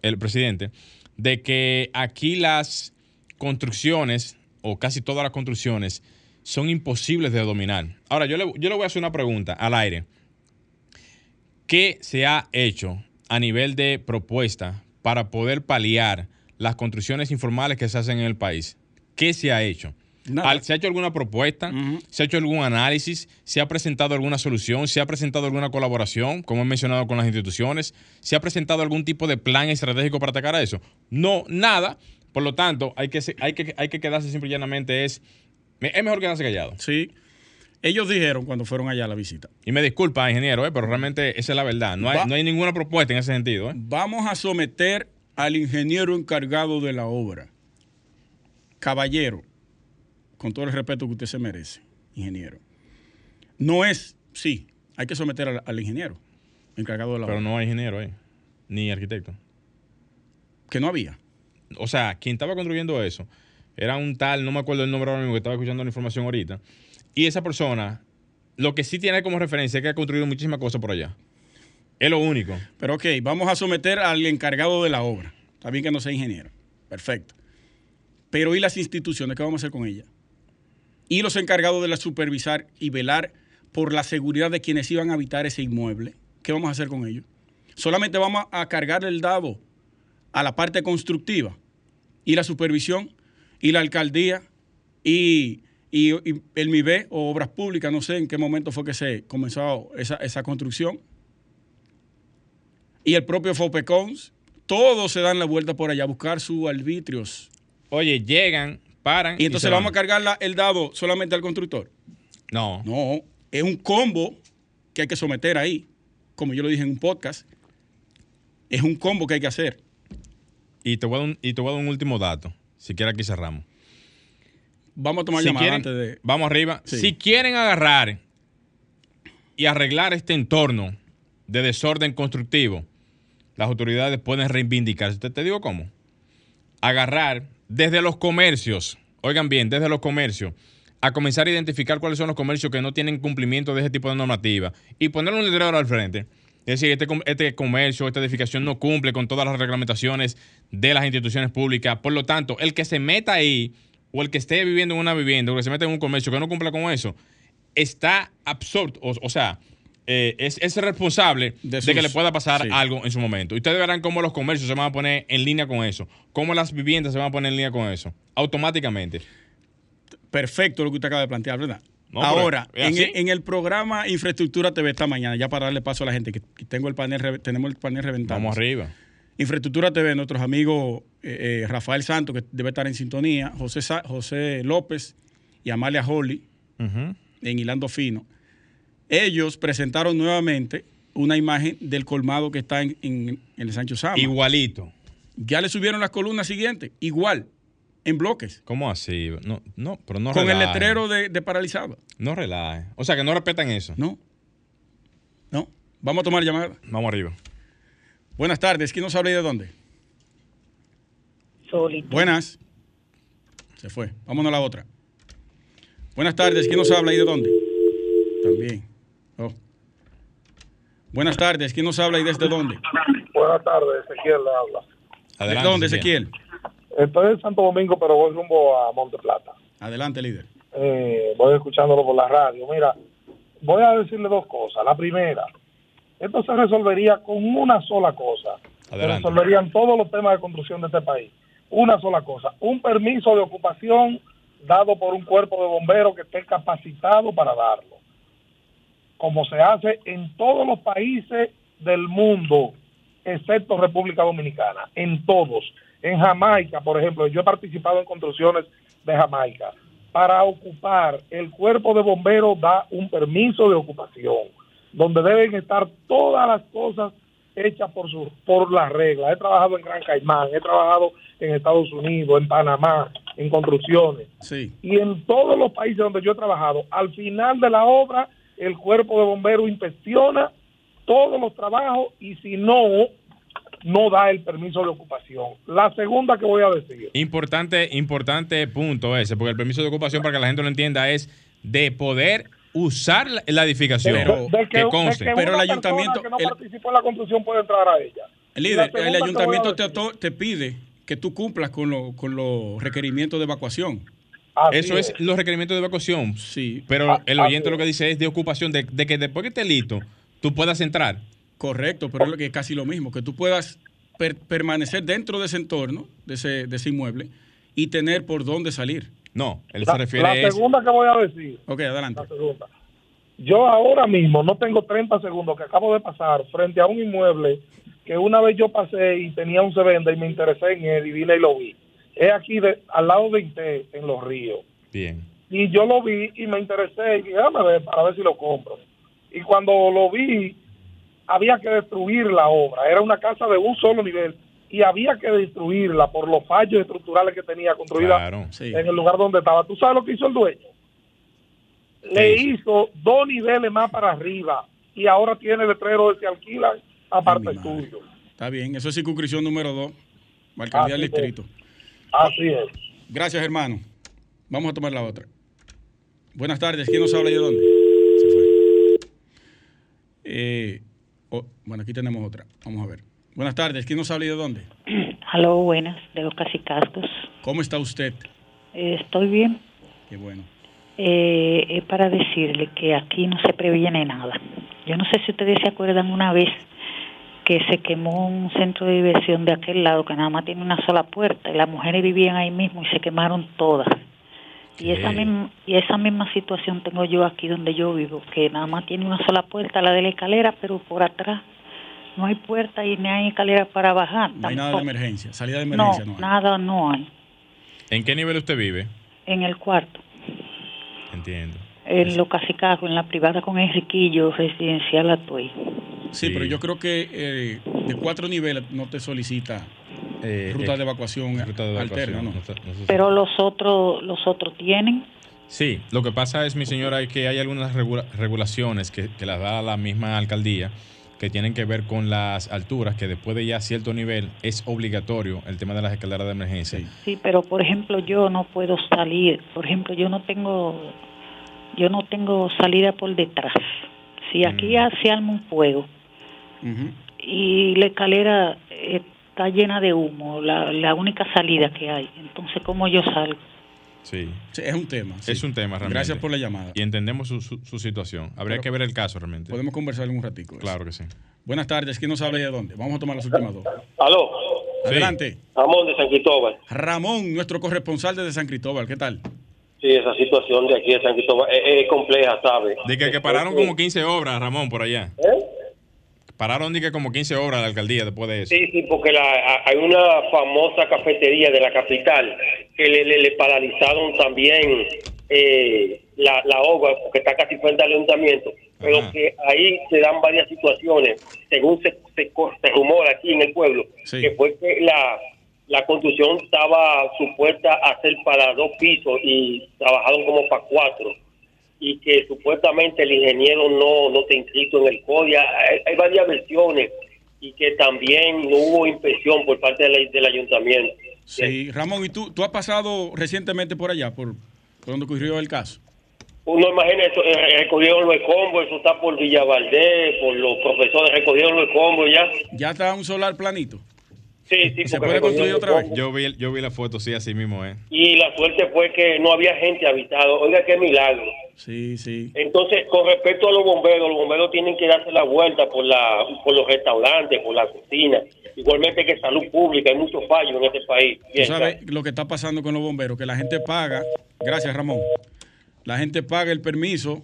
[SPEAKER 3] el presidente, de que aquí las construcciones, o casi todas las construcciones, son imposibles de dominar. Ahora, yo le, yo le voy a hacer una pregunta al aire. ¿Qué se ha hecho a nivel de propuesta para poder paliar las construcciones informales que se hacen en el país? ¿Qué se ha hecho?
[SPEAKER 2] Nada.
[SPEAKER 3] ¿Se ha hecho alguna propuesta? ¿Se ha hecho algún análisis? ¿Se ha presentado alguna solución? ¿Se ha presentado alguna colaboración, como he mencionado con las instituciones? ¿Se ha presentado algún tipo de plan estratégico para atacar a eso? No, nada. Por lo tanto, hay que, hay que, hay que quedarse simple y llanamente es... Es mejor quedarse callado.
[SPEAKER 2] Sí. Ellos dijeron cuando fueron allá a la visita.
[SPEAKER 3] Y me disculpa, ingeniero, eh, pero realmente esa es la verdad. No hay,
[SPEAKER 2] Va-
[SPEAKER 3] no hay ninguna propuesta en ese sentido. eh.
[SPEAKER 2] Vamos a someter al ingeniero encargado de la obra. Caballero, con todo el respeto que usted se merece, ingeniero. No es, sí, hay que someter al, al ingeniero encargado de la
[SPEAKER 3] Pero
[SPEAKER 2] obra.
[SPEAKER 3] no hay ingeniero ahí, ni arquitecto.
[SPEAKER 2] Que no había.
[SPEAKER 3] O sea, quien estaba construyendo eso era un tal, no me acuerdo el nombre ahora mismo, que estaba escuchando la información ahorita. Y esa persona, lo que sí tiene como referencia es que ha construido muchísimas cosas por allá. Es lo único.
[SPEAKER 2] Pero ok, vamos a someter al encargado de la obra. Está bien que no sea ingeniero. Perfecto. Pero ¿y las instituciones? ¿Qué vamos a hacer con ellas? Y los encargados de la supervisar y velar por la seguridad de quienes iban a habitar ese inmueble. ¿Qué vamos a hacer con ellos? Solamente vamos a cargar el dado a la parte constructiva y la supervisión y la alcaldía y, y- y el MIBE o Obras Públicas, no sé en qué momento fue que se comenzó esa, esa construcción. y el propio Fopecons, todos se dan la vuelta por allá a buscar sus arbitrios.
[SPEAKER 3] Oye, llegan, paran.
[SPEAKER 2] Y entonces
[SPEAKER 3] se
[SPEAKER 2] le vamos a cargar la- el dado solamente al constructor.
[SPEAKER 3] No.
[SPEAKER 2] No, es un combo que hay que someter ahí. Como yo lo dije en un podcast, es un combo que hay que hacer.
[SPEAKER 3] Y te voy a dar un, y te voy a dar un último dato. Si quieres aquí cerramos.
[SPEAKER 2] Vamos a tomar
[SPEAKER 3] Si
[SPEAKER 2] llamada
[SPEAKER 3] quieren-
[SPEAKER 2] antes de.
[SPEAKER 3] Vamos arriba.
[SPEAKER 2] Sí.
[SPEAKER 3] Si quieren agarrar y arreglar este entorno de desorden constructivo, las autoridades pueden reivindicarse. Te, te digo cómo. Agarrar desde los comercios, oigan bien, desde los comercios, a comenzar a identificar cuáles son los comercios que no tienen cumplimiento de ese tipo de normativa y poner un letrero al frente. Es decir, este, este comercio, esta edificación no cumple con todas las reglamentaciones de las instituciones públicas. Por lo tanto, el que se meta ahí o el que esté viviendo en una vivienda o que se meta en un comercio que no cumpla con eso, está absorto, o, o sea, eh, es, es responsable
[SPEAKER 2] De
[SPEAKER 3] que le pueda pasar
[SPEAKER 2] sí.
[SPEAKER 3] algo en su momento. Y ustedes verán cómo los comercios se van a poner en línea con eso, cómo las viviendas se van a poner en línea con eso, automáticamente.
[SPEAKER 2] Perfecto lo que usted acaba de plantear, ¿verdad?
[SPEAKER 3] No,
[SPEAKER 2] Ahora, en, en el programa Infraestructura TV esta mañana, ya para darle paso a la gente, que tengo el panel, tenemos el panel reventado.
[SPEAKER 3] Vamos arriba.
[SPEAKER 2] Infraestructura TV, nuestros amigos eh, eh, Rafael Santos, que debe estar en sintonía, José, Sa- José López y Amalia Holly, en Hilando Fino. Ellos presentaron nuevamente una imagen del colmado que está en, en- en el Sancho Sama.
[SPEAKER 3] Igualito.
[SPEAKER 2] Ya le subieron las columnas siguientes, igual, en bloques,
[SPEAKER 3] ¿Cómo así? No, no, pero no
[SPEAKER 2] con el letrero de, de paralizado.
[SPEAKER 3] No relaje. O sea, que no respetan eso.
[SPEAKER 2] No, no. Vamos a tomar llamada.
[SPEAKER 3] Vamos arriba.
[SPEAKER 2] Buenas tardes, ¿quién nos habla y de dónde?
[SPEAKER 4] Solito.
[SPEAKER 2] Buenas. Se fue. Vámonos a la otra. Buenas tardes. ¿Quién nos habla y de dónde? También. Oh. Buenas tardes. ¿Quién nos habla y desde dónde?
[SPEAKER 5] Buenas tardes, Ezequiel le habla.
[SPEAKER 3] Adelante.
[SPEAKER 2] ¿De dónde, Ezequiel?
[SPEAKER 5] Estoy en Santo Domingo, pero voy rumbo a Monte Plata.
[SPEAKER 2] Adelante, líder.
[SPEAKER 5] Eh, voy escuchándolo por la radio. Mira, voy a decirle dos cosas. La primera, esto se resolvería con una sola cosa. Se resolverían todos los temas de construcción de este país. Una sola cosa, un permiso de ocupación dado por un cuerpo de bomberos que esté capacitado para darlo. Como se hace en todos los países del mundo, excepto República Dominicana, en todos. En Jamaica, por ejemplo, yo he participado en construcciones de Jamaica. Para ocupar, el cuerpo de bomberos da un permiso de ocupación, donde deben estar todas las cosas hechas por su, por las reglas. He trabajado en Gran Caimán, he trabajado en Estados Unidos, en Panamá, en construcciones.
[SPEAKER 2] Sí.
[SPEAKER 5] Y en todos los países donde yo he trabajado, al final de la obra, el cuerpo de bomberos inspecciona todos los trabajos y si no, no da el permiso de ocupación. La segunda que voy a decir,
[SPEAKER 3] Importante, importante punto ese, porque el permiso de ocupación, para que la gente lo entienda, es de poder usar la, la edificación.
[SPEAKER 2] Pero-
[SPEAKER 5] de
[SPEAKER 3] que, conste.
[SPEAKER 5] que
[SPEAKER 2] Pero el ayuntamiento- el-
[SPEAKER 5] participó en la construcción puede entrar a ella.
[SPEAKER 2] Líder, el ayuntamiento te, pide que tú cumplas con, lo- con los requerimientos de evacuación.
[SPEAKER 5] así
[SPEAKER 3] Eso es los requerimientos de evacuación.
[SPEAKER 2] Sí,
[SPEAKER 3] Pero
[SPEAKER 5] Ah,
[SPEAKER 3] el oyente lo que dice es de ocupación, de, de que después que esté listo, tú puedas entrar.
[SPEAKER 2] correcto, pero es lo que es casi lo mismo, que tú puedas per- permanecer dentro de ese entorno, de ese, de ese inmueble, y tener por dónde salir.
[SPEAKER 3] No, él
[SPEAKER 5] La,
[SPEAKER 3] se refiere
[SPEAKER 5] la
[SPEAKER 3] es...
[SPEAKER 5] segunda que voy a decir,
[SPEAKER 2] Ok, adelante.
[SPEAKER 5] la segunda. Yo ahora mismo no tengo 30 segundos que acabo de pasar frente a un inmueble que una vez yo pasé y tenía un se vende y me interesé en él y vine y lo vi. Es aquí de, al lado de Inte, en Los Ríos.
[SPEAKER 3] Bien.
[SPEAKER 5] Y yo lo vi y me interesé y dije, déjame ver para ver si lo compro. Y cuando lo vi, había que destruir la obra. Era una casa de un solo nivel y había que destruirla por los fallos estructurales que tenía construida
[SPEAKER 3] Claro.
[SPEAKER 2] Sí.
[SPEAKER 5] en el lugar donde estaba. ¿Tú sabes lo que hizo el dueño? Le
[SPEAKER 3] Sí.
[SPEAKER 5] hizo dos niveles más para arriba y ahora tiene letrero de se alquilan aparte
[SPEAKER 2] Ay,
[SPEAKER 5] tuyo.
[SPEAKER 2] Está bien, eso es circunscripción número dos, alcaldía del distrito.
[SPEAKER 5] Así es.
[SPEAKER 2] Gracias, hermano. Vamos a tomar la otra. Buenas tardes, ¿quién nos habla y de dónde? Se fue. Eh, oh, bueno, aquí tenemos otra. Vamos a ver. Buenas tardes, ¿quién nos habla y de dónde? *clears throat*
[SPEAKER 4] Aló, buenas, de los Casicascos.
[SPEAKER 2] ¿Cómo está usted?
[SPEAKER 4] Eh, estoy bien.
[SPEAKER 2] Qué bueno.
[SPEAKER 4] Eh, es para decirle que aquí no se previene nada. Yo no sé si ustedes se acuerdan una vez que se quemó un centro de diversión de aquel lado que nada más tiene una sola puerta y las mujeres vivían ahí mismo y se quemaron todas. Y esa, misma, y esa misma situación tengo yo aquí donde yo vivo, que nada más tiene una sola puerta, la de la escalera, pero por atrás no hay puerta y ni hay escalera para bajar.
[SPEAKER 2] No hay nada de emergencia, salida de
[SPEAKER 4] No,
[SPEAKER 2] emergencia no, hay.
[SPEAKER 4] nada no hay.
[SPEAKER 3] ¿En qué nivel usted vive?
[SPEAKER 4] En el cuarto,
[SPEAKER 3] Entiendo.
[SPEAKER 4] en lo Casicajo, en la privada con Enriquillo, residencial Atuey.
[SPEAKER 2] Sí,
[SPEAKER 3] Sí.
[SPEAKER 2] pero yo creo que eh, de cuatro niveles no te solicita
[SPEAKER 3] Eh,
[SPEAKER 2] ruta
[SPEAKER 3] eh,
[SPEAKER 2] de evacuación
[SPEAKER 3] ruta de
[SPEAKER 2] alterna,
[SPEAKER 3] evacuación,
[SPEAKER 2] ¿no?
[SPEAKER 3] no
[SPEAKER 4] Pero los otros, los otros tienen.
[SPEAKER 3] Sí, lo que pasa es, mi señora, que hay algunas regula- regulaciones que, que las da la misma alcaldía que tienen que ver con las alturas, que después de ya cierto nivel es obligatorio el tema de las escaleras de emergencia.
[SPEAKER 2] Sí.
[SPEAKER 4] Sí, pero por ejemplo yo no puedo salir. Por ejemplo yo no tengo, yo no tengo salida por detrás. Si aquí
[SPEAKER 3] Mm.
[SPEAKER 4] ya se arma un fuego y la escalera está llena de humo, la, la única salida que hay, entonces cómo yo salgo.
[SPEAKER 3] Sí.
[SPEAKER 2] Sí, es un tema. sí.
[SPEAKER 3] Es un tema realmente.
[SPEAKER 2] Gracias por la llamada.
[SPEAKER 3] Y entendemos su, su- su situación. Habría
[SPEAKER 2] Pero-
[SPEAKER 3] que ver el caso realmente.
[SPEAKER 2] Podemos conversar en un ratico. eso.
[SPEAKER 3] Claro que sí.
[SPEAKER 2] Buenas tardes, ¿quién nos habla y de dónde? Vamos a tomar las últimas dos.
[SPEAKER 6] Aló,
[SPEAKER 3] Sí.
[SPEAKER 2] Adelante.
[SPEAKER 6] Ramón de San Cristóbal.
[SPEAKER 2] Ramón, nuestro corresponsal desde San Cristóbal, ¿qué tal?
[SPEAKER 6] Sí, esa situación de aquí de San Cristóbal es, es compleja, ¿sabe?
[SPEAKER 3] De que, que pararon como 15 obras, Ramón, por allá.
[SPEAKER 6] ¿Eh?
[SPEAKER 3] Pararon de que como 15 obras la alcaldía después de eso.
[SPEAKER 6] Sí, sí, porque la, a- hay una famosa cafetería de la capital que le, le- le paralizaron también eh, la, la obra porque está casi frente al ayuntamiento. Pero
[SPEAKER 3] Ajá.
[SPEAKER 6] que ahí se dan varias situaciones, según se, se, se rumora aquí en el pueblo,
[SPEAKER 2] Sí.
[SPEAKER 6] que fue que la, la construcción estaba supuesta a ser para dos pisos y trabajaron como para cuatro. y que supuestamente el ingeniero no, no está inscrito en el CODIA. Hay, hay varias versiones y que también no hubo inspección por parte del ayuntamiento.
[SPEAKER 2] Sí, Ramón, ¿y tú, tú has pasado recientemente por allá, por, por donde ocurrió el caso?
[SPEAKER 6] Uno imagina eso, eh, recogieron los escombros, eso está por Villavaldés, por los profesores, recogieron los escombros ya.
[SPEAKER 2] Ya está un solar planito.
[SPEAKER 6] Sí, sí,
[SPEAKER 2] ¿Y se puede construir otra vez?
[SPEAKER 3] Yo vi, yo vi la foto, sí, así mismo, ¿eh?
[SPEAKER 6] Y la suerte fue que no había gente habitado. Oiga, qué milagro.
[SPEAKER 2] Sí, sí.
[SPEAKER 6] Entonces, con respecto a los bomberos, los bomberos tienen que darse la vuelta por la por los restaurantes, por la cocina. Igualmente que salud pública, hay muchos fallos en este país.
[SPEAKER 2] Tú sabes lo que está pasando con los bomberos, que la gente paga, gracias Ramón, la gente paga el permiso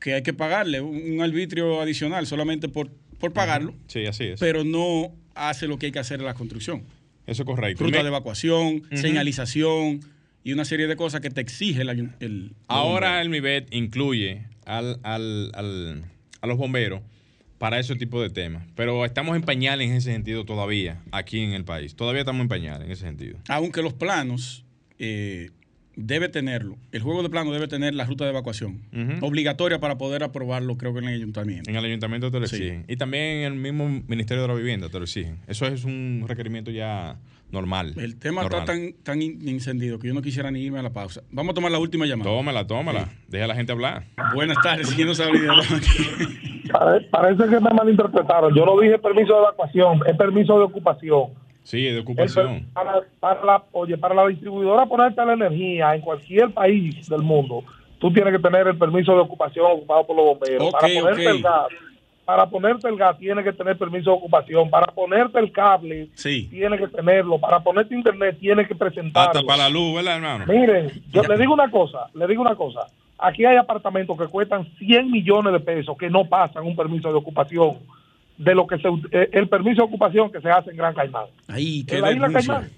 [SPEAKER 2] que hay que pagarle, un, arbitrio adicional solamente por, por pagarlo,
[SPEAKER 3] Sí, así es.
[SPEAKER 2] pero no hace lo que hay que hacer en la construcción.
[SPEAKER 3] Eso es correcto.
[SPEAKER 2] Ruta de evacuación, señalización y una serie de cosas que te exige el,
[SPEAKER 3] Ahora el MIBET incluye al, al- al- a los bomberos para ese tipo de temas. Pero estamos en pañales en ese sentido todavía, aquí en el país. Todavía estamos en pañales en ese sentido.
[SPEAKER 2] aunque los planos eh, debe tenerlo, el juego de plano debe tener la ruta de evacuación obligatoria para poder aprobarlo, creo que en el ayuntamiento.
[SPEAKER 3] En el ayuntamiento te lo
[SPEAKER 2] Sí.
[SPEAKER 3] exigen. Y también en el mismo Ministerio de la Vivienda te lo exigen. Eso es un requerimiento ya normal.
[SPEAKER 2] El tema
[SPEAKER 3] normal.
[SPEAKER 2] está tan, tan in- encendido que yo no quisiera ni irme a la pausa. Vamos a tomar la última llamada.
[SPEAKER 3] Tómala, tómala. Deja a la gente hablar.
[SPEAKER 2] Buenas tardes, ¿quién nos habla?
[SPEAKER 5] Pare- Parece que me malinterpretaron. Yo no dije permiso de evacuación, es permiso de ocupación.
[SPEAKER 3] Sí, de ocupación.
[SPEAKER 5] para, para la, oye, para la distribuidora ponerte la energía en cualquier país del mundo, tú tienes que tener el permiso de ocupación ocupado por los bomberos. Para ponerte
[SPEAKER 2] ok.
[SPEAKER 5] el gas, para ponerte el gas tienes que tener permiso de ocupación. Para ponerte el cable
[SPEAKER 2] Sí.
[SPEAKER 5] tienes que tenerlo. Para ponerte internet tienes que presentarlo.
[SPEAKER 3] Hasta para la luz, ¿verdad, hermano?
[SPEAKER 5] Miren, yo le digo una cosa, le digo una cosa. Aquí hay apartamentos que cuestan 100 millones de pesos que no pasan un permiso de ocupación de lo que se eh, el permiso de ocupación que se hace en Gran Caimán.
[SPEAKER 2] Ahí, qué
[SPEAKER 5] En la isla. Caimán.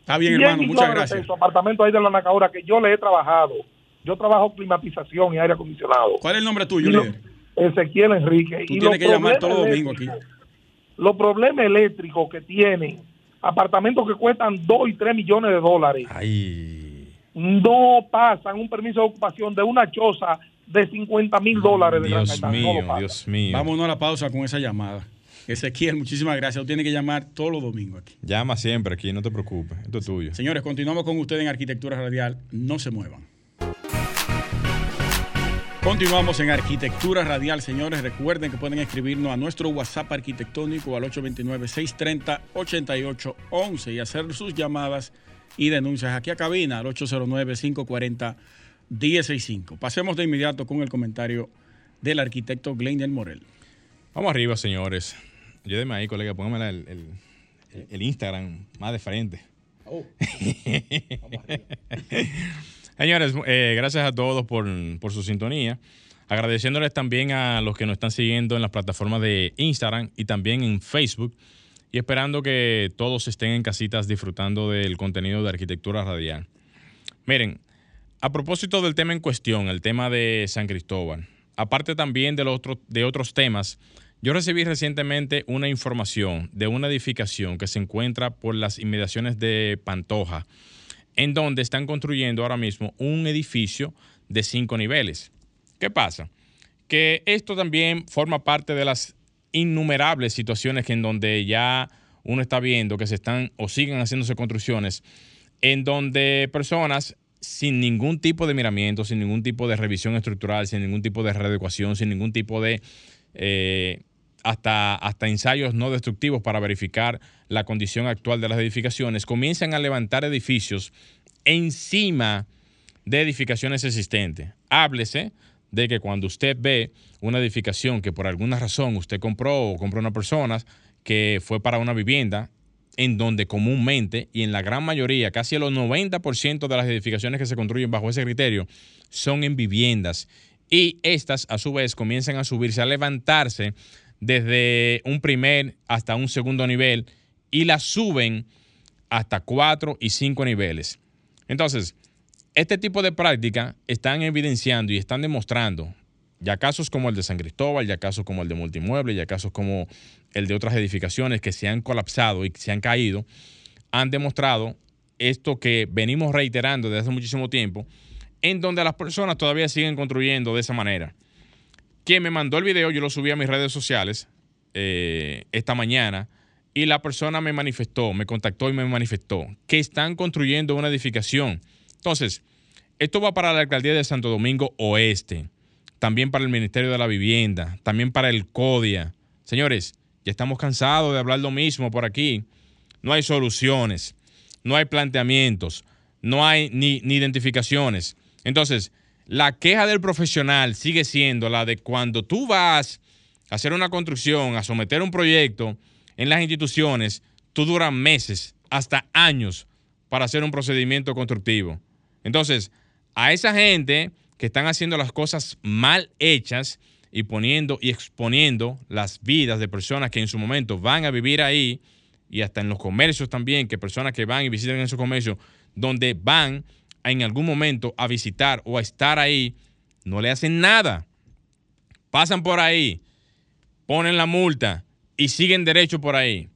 [SPEAKER 2] Está bien,
[SPEAKER 5] 100
[SPEAKER 2] hermano, muchas gracias.
[SPEAKER 5] pesos, apartamentos ahí de la Nacaura que yo le he trabajado. Yo trabajo climatización y aire acondicionado.
[SPEAKER 2] ¿Cuál es el nombre tuyo,
[SPEAKER 5] lo-? Ezequiel Enrique.
[SPEAKER 2] Tú
[SPEAKER 5] y
[SPEAKER 2] tienes que llamar todos los domingos aquí.
[SPEAKER 5] Los problemas eléctricos que tienen, apartamentos que cuestan 2 y 3 millones de dólares,
[SPEAKER 3] Ay.
[SPEAKER 5] no pasan un permiso de ocupación de una choza de 50 mil dólares de Gran
[SPEAKER 3] Dios.
[SPEAKER 5] No
[SPEAKER 3] mío,
[SPEAKER 5] pasan.
[SPEAKER 3] Dios mío.
[SPEAKER 2] Vámonos a la pausa con esa llamada. Ezequiel, muchísimas gracias. Tú tienes que llamar todos los domingos aquí.
[SPEAKER 3] Llama siempre aquí, no te preocupes. Esto es tuyo.
[SPEAKER 2] Señores, continuamos con ustedes en Arquitectura Radial. No se muevan. Continuamos en Arquitectura Radial, señores. Recuerden que pueden escribirnos a nuestro WhatsApp arquitectónico al 829-630-8811 y hacer sus llamadas y denuncias aquí a cabina al 809-540-165. Pasemos de inmediato con el comentario del arquitecto Glendel Morel.
[SPEAKER 3] Vamos arriba, señores. Ayúdeme ahí, colega. Póngame el, el- el Instagram más de frente. *laughs* Señores, eh, gracias a todos por, por su sintonía. Agradeciéndoles también a los que nos están siguiendo en las plataformas de Instagram y también en Facebook. Y esperando que todos estén en casitas disfrutando del contenido de arquitectura radial. Miren, a propósito del tema en cuestión, el tema de San Cristóbal, aparte también de, los otros, temas, yo recibí recientemente una información de una edificación que se encuentra por las inmediaciones de Pantoja, en donde están construyendo ahora mismo un edificio de cinco niveles. ¿Qué pasa? Que esto también forma parte de las innumerables situaciones en donde ya uno está viendo que se están o siguen haciéndose construcciones en donde personas sin ningún tipo de miramiento, sin ningún tipo de revisión estructural, sin ningún tipo de readecuación, sin ningún tipo de eh, hasta, hasta ensayos no destructivos para verificar la condición actual de las edificaciones, comienzan a levantar edificios encima de edificaciones existentes. Háblese de que cuando usted ve una edificación que por alguna razón usted compró o compró una persona que fue para una vivienda, en donde comúnmente y en la gran mayoría, casi el 90% de las edificaciones que se construyen bajo ese criterio son en viviendas. Y estas, a su vez, comienzan a subirse, a levantarse desde un primer hasta un segundo nivel y las suben hasta cuatro y cinco niveles. Entonces, este tipo de práctica están evidenciando y están demostrando ya casos como el de San Cristóbal, ya casos como el de Multimueble, ya casos como el de otras edificaciones que se han colapsado y se han caído, han demostrado esto que venimos reiterando desde hace muchísimo tiempo, en donde las personas todavía siguen construyendo de esa manera. Quien me mandó el video, yo lo subí a mis redes sociales eh, esta mañana, y la persona me manifestó, me contactó y me manifestó que están construyendo una edificación entonces, esto va para la alcaldía de Santo Domingo Oeste, también para el Ministerio de la Vivienda, también para el CODIA. Señores, ya estamos cansados de hablar lo mismo por aquí. No hay soluciones, no hay planteamientos, no hay ni, identificaciones. Entonces, la queja del profesional sigue siendo la de cuando tú vas a hacer una construcción, a someter un proyecto en las instituciones, tú duras meses, hasta años, para hacer un procedimiento constructivo. Entonces, a esa gente que están haciendo las cosas mal hechas y poniendo y exponiendo las vidas de personas que en su momento van a vivir ahí y hasta en los comercios también, que personas que van y visitan esos comercios, donde van en algún momento a visitar o a estar ahí, no le hacen nada. Pasan por ahí, ponen la multa y siguen derecho por ahí.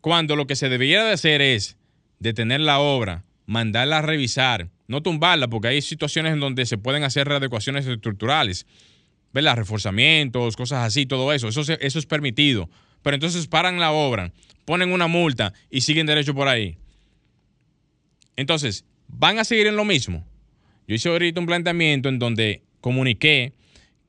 [SPEAKER 3] Cuando lo que se debería de hacer es detener la obra, mandarla a revisar, no tumbarla, porque hay situaciones en donde se pueden hacer readecuaciones estructurales, ¿verdad? Reforzamientos, cosas así, todo eso. Eso, eso es permitido. Pero entonces paran la obra, ponen una multa y siguen derecho por ahí. Entonces, van a seguir en lo mismo. Yo hice ahorita un planteamiento en donde comuniqué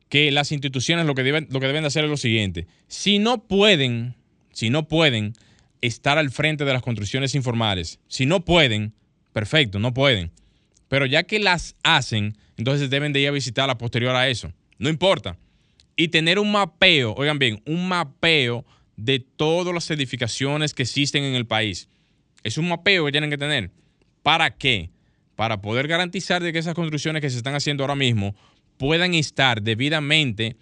[SPEAKER 3] que las instituciones lo que deben, lo que deben de hacer es lo siguiente. Si no pueden, si no pueden estar al frente de las construcciones informales, si no pueden, perfecto, no pueden. Pero ya que las hacen, entonces deben de ir a visitar la posterior a eso. No importa. Y tener un mapeo, oigan bien, un mapeo de todas las edificaciones que existen en el país. Es un mapeo que tienen que tener. ¿Para qué? Para poder garantizar de que esas construcciones que se están haciendo ahora mismo puedan estar debidamente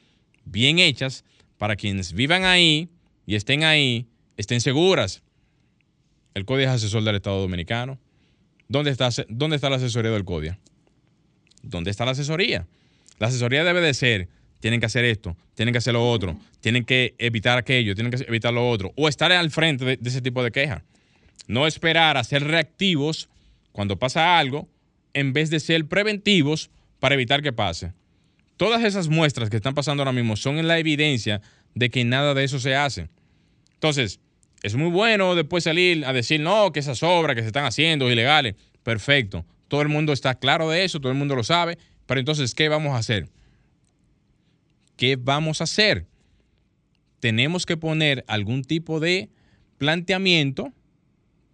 [SPEAKER 3] bien hechas para quienes vivan ahí y estén ahí, estén seguras. El Código Asesor del Estado Dominicano, ¿Dónde está, ¿Dónde está la asesoría del CODIA? ¿Dónde está la asesoría? La asesoría debe de ser, tienen que hacer esto, tienen que hacer lo otro, tienen que evitar aquello, tienen que evitar lo otro, o estar al frente de, ese tipo de quejas. No esperar a ser reactivos cuando pasa algo, en vez de ser preventivos para evitar que pase. Todas esas muestras que están pasando ahora mismo son en la evidencia de que nada de eso se hace. Entonces, es muy bueno después salir a decir, no, que esas obras que se están haciendo ilegales. Perfecto. Todo el mundo está claro de eso, todo el mundo lo sabe. Pero entonces, ¿qué vamos a hacer? ¿Qué vamos a hacer? Tenemos que poner algún tipo de planteamiento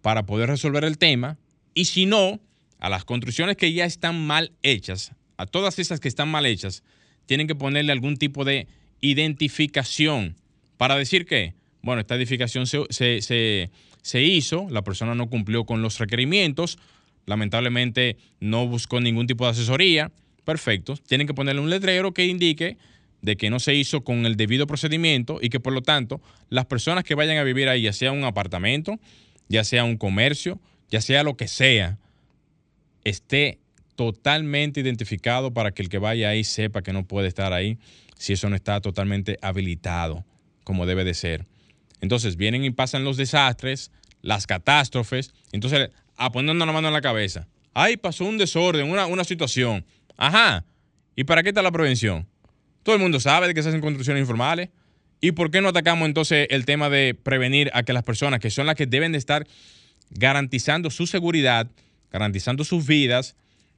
[SPEAKER 3] para poder resolver el tema. Y si no, a las construcciones que ya están mal hechas, a todas esas que están mal hechas, tienen que ponerle algún tipo de identificación para decir que bueno, esta edificación se, hizo, la persona no cumplió con los requerimientos, lamentablemente no buscó ningún tipo de asesoría, perfecto. Tienen que ponerle un letrero que indique de que no se hizo con el debido procedimiento y que por lo tanto las personas que vayan a vivir ahí, ya sea un apartamento, ya sea un comercio, ya sea lo que sea, esté totalmente identificado para que el que vaya ahí sepa que no puede estar ahí si eso no está totalmente habilitado como debe de ser. Entonces vienen y pasan los desastres, las catástrofes, entonces a ponernos la mano en la cabeza. Ay, pasó un desorden, una, una situación. Ajá. ¿Y para qué está la prevención? Todo el mundo sabe de que se hacen construcciones informales. ¿Y por qué no atacamos entonces el tema de prevenir a que las personas que son las que deben de estar garantizando su seguridad, garantizando sus vidas,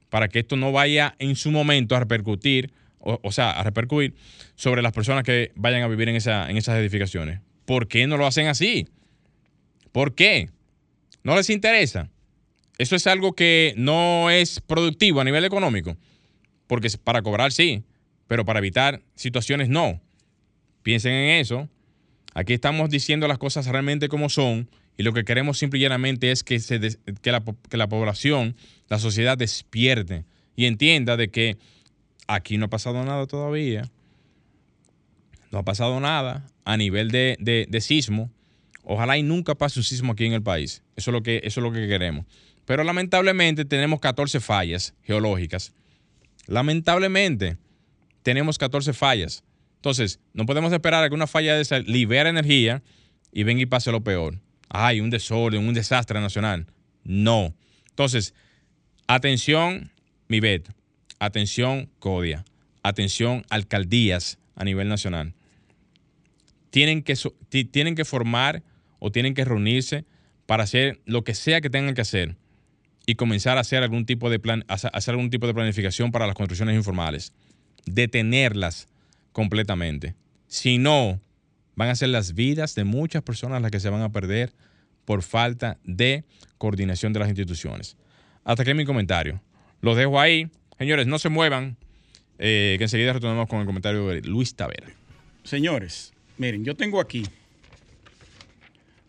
[SPEAKER 3] para que esto no vaya en su momento a repercutir, o, sea, a repercutir sobre las personas que vayan a vivir en, esa, en esas edificaciones? ¿Por qué no lo hacen así? ¿Por qué? ¿No les interesa? Eso es algo que no es productivo a nivel económico, porque para cobrar sí, pero para evitar situaciones no. Piensen en eso. Aquí estamos diciendo las cosas realmente como son y lo que queremos simple y llanamente es que, la, que la población, la sociedad despierte y entienda de que aquí no ha pasado nada todavía. No ha pasado nada a nivel de, de, sismo. Ojalá y nunca pase un sismo aquí en el país. Eso es lo que, eso es lo que queremos. Pero lamentablemente tenemos 14 fallas geológicas. Lamentablemente tenemos 14 fallas. Entonces, no podemos esperar a que una falla de esa libere energía y venga y pase lo peor ay, un desorden, un desastre nacional. No. Entonces, atención, mi bet, atención, CODIA, atención, alcaldías a nivel nacional. Tienen que, tienen que formar o tienen que reunirse para hacer lo que sea que tengan que hacer y comenzar a hacer algún tipo de plan, hacer algún tipo de planificación para las construcciones informales. Detenerlas completamente. Si no, van a ser las vidas de muchas personas las que se van a perder por falta de coordinación de las instituciones. Hasta aquí mi comentario. Los dejo ahí. Señores, no se muevan, eh, que enseguida retornamos con el comentario de Luis Tavera.
[SPEAKER 2] Señores, miren, yo tengo aquí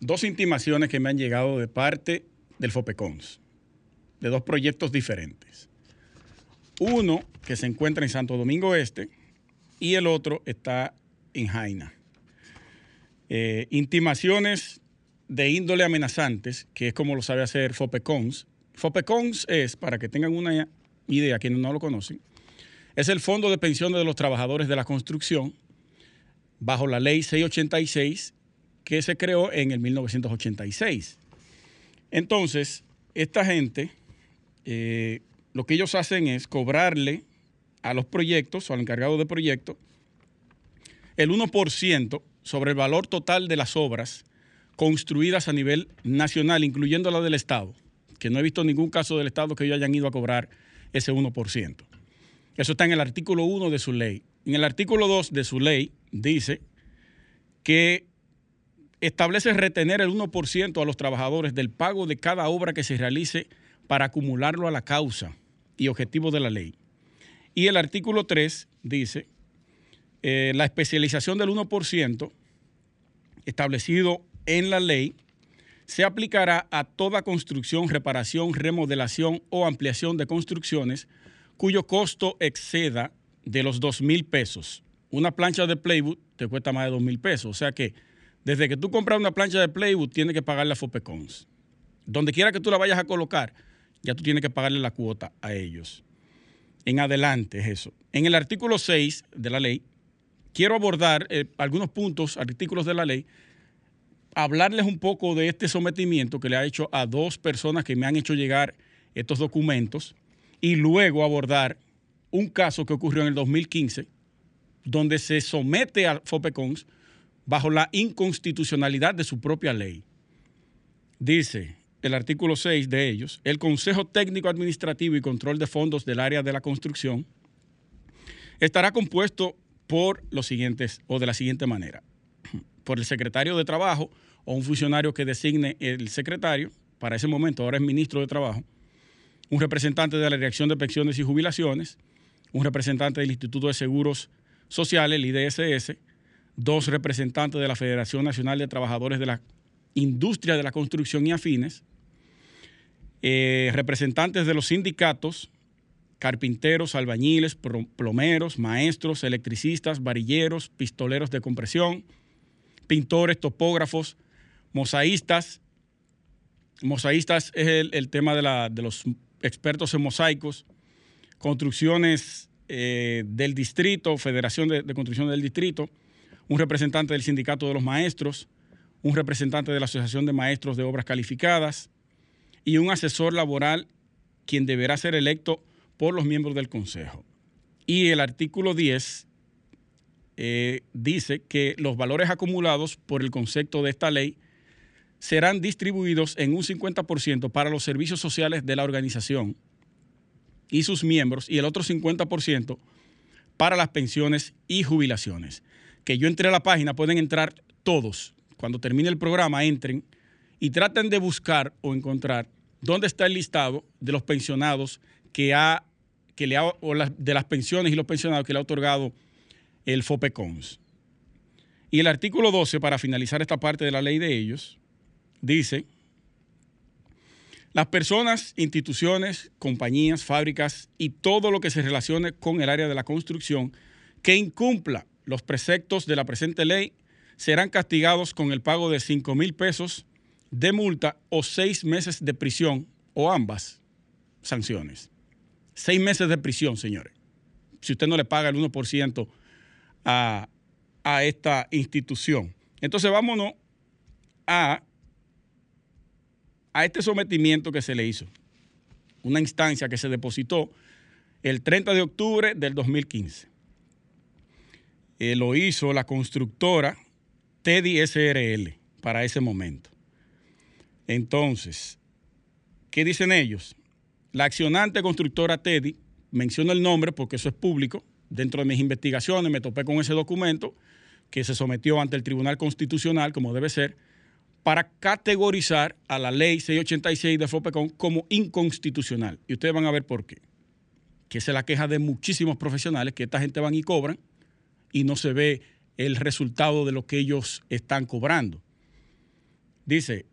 [SPEAKER 2] dos intimaciones que me han llegado de parte del FOPECONS, de dos proyectos diferentes. Uno que se encuentra en Santo Domingo Este y el otro está en Jaina. Eh, intimaciones de índole amenazantes, que es como lo sabe hacer FOPECONS. FOPECONS es, para que tengan una idea, quienes no lo conocen, es el Fondo de Pensiones de los Trabajadores de la Construcción, bajo la ley 686, que se creó en el 1986. Entonces, esta gente, eh, lo que ellos hacen es cobrarle a los proyectos o al encargado de proyectos el 1% sobre el valor total de las obras construidas a nivel nacional, incluyendo la del Estado, que no he visto ningún caso del Estado que ellos hayan ido a cobrar ese 1%. Eso está en el artículo 1 de su ley. En el artículo 2 de su ley dice que establece retener el 1% a los trabajadores del pago de cada obra que se realice para acumularlo a la causa y objetivo de la ley. Y el artículo 3 dice eh, la especialización del 1% establecido en la ley se aplicará a toda construcción, reparación, remodelación o ampliación de construcciones cuyo costo exceda de los 2 mil pesos. Una plancha de Playwood te cuesta más de 2 mil pesos. O sea que desde que tú compras una plancha de Playwood, tienes que pagarle a Fopecons. Donde quiera que tú la vayas a colocar, ya tú tienes que pagarle la cuota a ellos. En adelante es eso. En el artículo 6 de la ley quiero abordar eh, algunos puntos, artículos de la ley, hablarles un poco de este sometimiento que le ha hecho a dos personas que me han hecho llegar estos documentos y luego abordar un caso que ocurrió en el 2015 donde se somete al FOPECONS bajo la inconstitucionalidad de su propia ley. Dice el artículo 6 de ellos, el Consejo Técnico Administrativo y Control de Fondos del Área de la Construcción estará compuesto por los siguientes o de la siguiente manera. *clears throat* Por el secretario de Trabajo o un funcionario que designe el secretario, para ese momento ahora es ministro de Trabajo, un representante de la Dirección de Pensiones y Jubilaciones, un representante del Instituto de Seguros Sociales, el IDSS, dos representantes de la Federación Nacional de Trabajadores de la Industria de la Construcción y Afines, eh, representantes de los sindicatos, carpinteros, albañiles, plomeros, maestros, electricistas, varilleros, pistoleros de compresión, pintores, topógrafos, mosaístas. Mosaístas es el, tema de, los expertos en mosaicos, construcciones eh, del distrito, Federación de, Construcción del Distrito, un representante del Sindicato de los Maestros, un representante de la Asociación de Maestros de Obras Calificadas y un asesor laboral quien deberá ser electo por los miembros del Consejo. Y el artículo 10 eh, dice que los valores acumulados por el concepto de esta ley serán distribuidos en un 50% para los servicios sociales de la organización y sus miembros y el otro 50% para las pensiones y jubilaciones. Que yo entré a la página, pueden entrar todos. Cuando termine el programa, entren y traten de buscar o encontrar dónde está el listado de los pensionados que ha que le ha, de las pensiones y los pensionados que le ha otorgado el FOPECONS. Y el artículo 12, para finalizar esta parte de la ley de ellos, dice, las personas, instituciones, compañías, fábricas y todo lo que se relacione con el área de la construcción que incumpla los preceptos de la presente ley serán castigados con el pago de 5 mil pesos de multa o seis meses de prisión o ambas sanciones. Seis meses de prisión, señores. Si usted no le paga el 1% a, a esta institución. Entonces vámonos a, a este sometimiento que se le hizo. Una instancia que se depositó el 30 de octubre del 2015. Eh, lo hizo la constructora Teddy SRL para ese momento. Entonces, ¿qué dicen ellos? La accionante constructora Teddy, menciono el nombre porque eso es público, dentro de mis investigaciones me topé con ese documento que se sometió ante el Tribunal Constitucional, como debe ser, para categorizar a la ley 686 de FOPECON como inconstitucional. Y ustedes van a ver por qué. Que es la queja de muchísimos profesionales, que esta gente van y cobran y no se ve el resultado de lo que ellos están cobrando. Dice,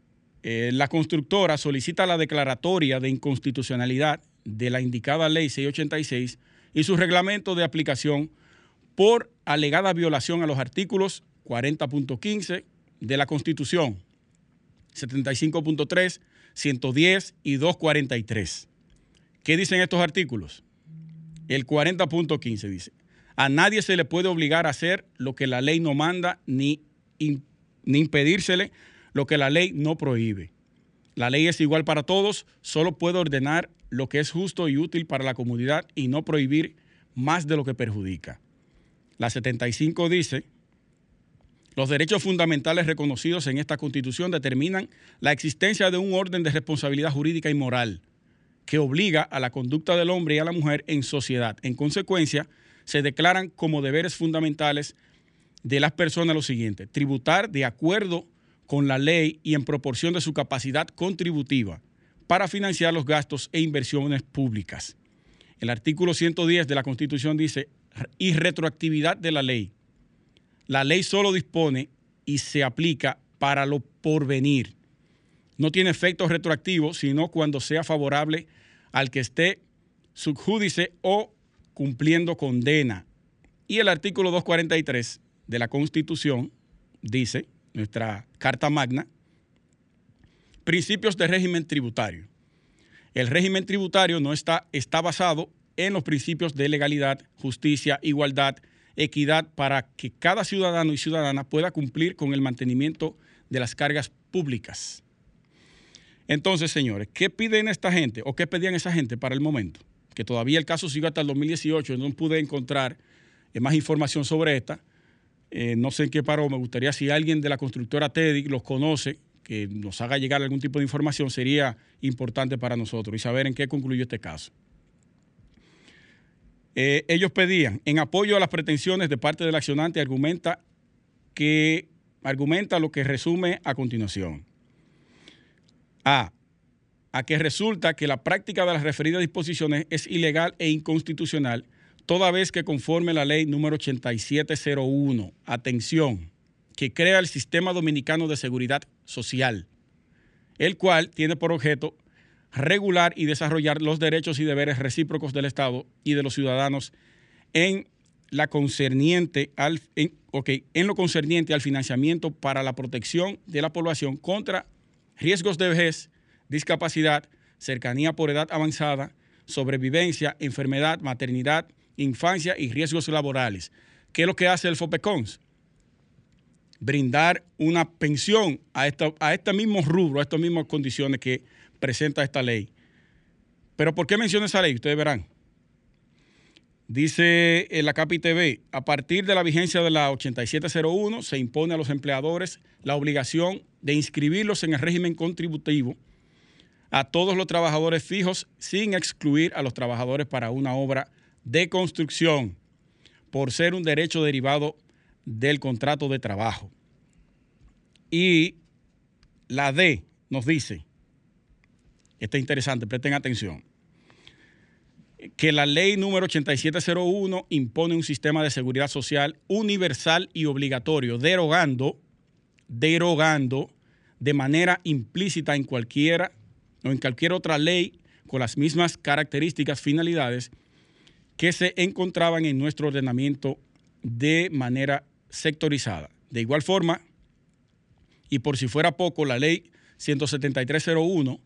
[SPEAKER 2] eh, la constructora solicita la declaratoria de inconstitucionalidad de la indicada ley 686 y su reglamento de aplicación por alegada violación a los artículos 40.15 de la Constitución, 75.3, 110 y 243. ¿Qué dicen estos artículos? El 40.15 dice, a nadie se le puede obligar a hacer lo que la ley no manda ni, ni impedírsele lo que la ley no prohíbe. La ley es igual para todos, solo puede ordenar lo que es justo y útil para la comunidad y no prohibir más de lo que perjudica. La 75 dice, los derechos fundamentales reconocidos en esta Constitución determinan la existencia de un orden de responsabilidad jurídica y moral que obliga a la conducta del hombre y a la mujer en sociedad. En consecuencia, se declaran como deberes fundamentales de las personas lo siguiente, tributar de acuerdo con la ley y en proporción de su capacidad contributiva para financiar los gastos e inversiones públicas. El artículo 110 de la Constitución dice, y retroactividad de la ley. La ley solo dispone y se aplica para lo porvenir. No tiene efecto retroactivo, sino cuando sea favorable al que esté subjúdice o cumpliendo condena. Y el artículo 243 de la Constitución dice, nuestra Carta Magna, principios de régimen tributario. El régimen tributario no está, está basado en los principios de legalidad, justicia, igualdad, equidad, para que cada ciudadano y ciudadana pueda cumplir con el mantenimiento de las cargas públicas. Entonces, señores, ¿qué piden esta gente o qué pedían esa gente para el momento? Que todavía el caso sigue hasta el 2018, no pude encontrar eh, más información sobre esta. Eh, no sé en qué paró, me gustaría si alguien de la constructora Teddy los conoce, que nos haga llegar algún tipo de información, sería importante para nosotros y saber en qué concluyó este caso. Eh, ellos pedían, en apoyo a las pretensiones de parte del accionante, argumenta que argumenta lo que resume a continuación. A. A que resulta que la práctica de las referidas disposiciones es ilegal e inconstitucional toda vez que conforme la ley número 8701, atención, que crea el Sistema Dominicano de Seguridad Social, el cual tiene por objeto regular y desarrollar los derechos y deberes recíprocos del Estado y de los ciudadanos en lo concerniente al financiamiento para la protección de la población contra riesgos de vejez, discapacidad, cercanía por edad avanzada, sobrevivencia, enfermedad, maternidad, infancia y riesgos laborales. ¿Qué es lo que hace el FOPECONS? Brindar una pensión a, esta, a este mismo rubro, a estas mismas condiciones que presenta esta ley. Pero ¿por qué menciona esa ley? Ustedes verán. Dice en la CAPI TV, a partir de la vigencia de la 8701 se impone a los empleadores la obligación de inscribirlos en el régimen contributivo a todos los trabajadores fijos sin excluir a los trabajadores para una obra de construcción por ser un derecho derivado del contrato de trabajo. Y la D nos dice, está interesante, presten atención, que la ley número 8701 impone un sistema de seguridad social universal y obligatorio, derogando, derogando de manera implícita en cualquiera o en cualquier otra ley con las mismas características, finalidades que se encontraban en nuestro ordenamiento de manera sectorizada. De igual forma, y por si fuera poco, la ley 17301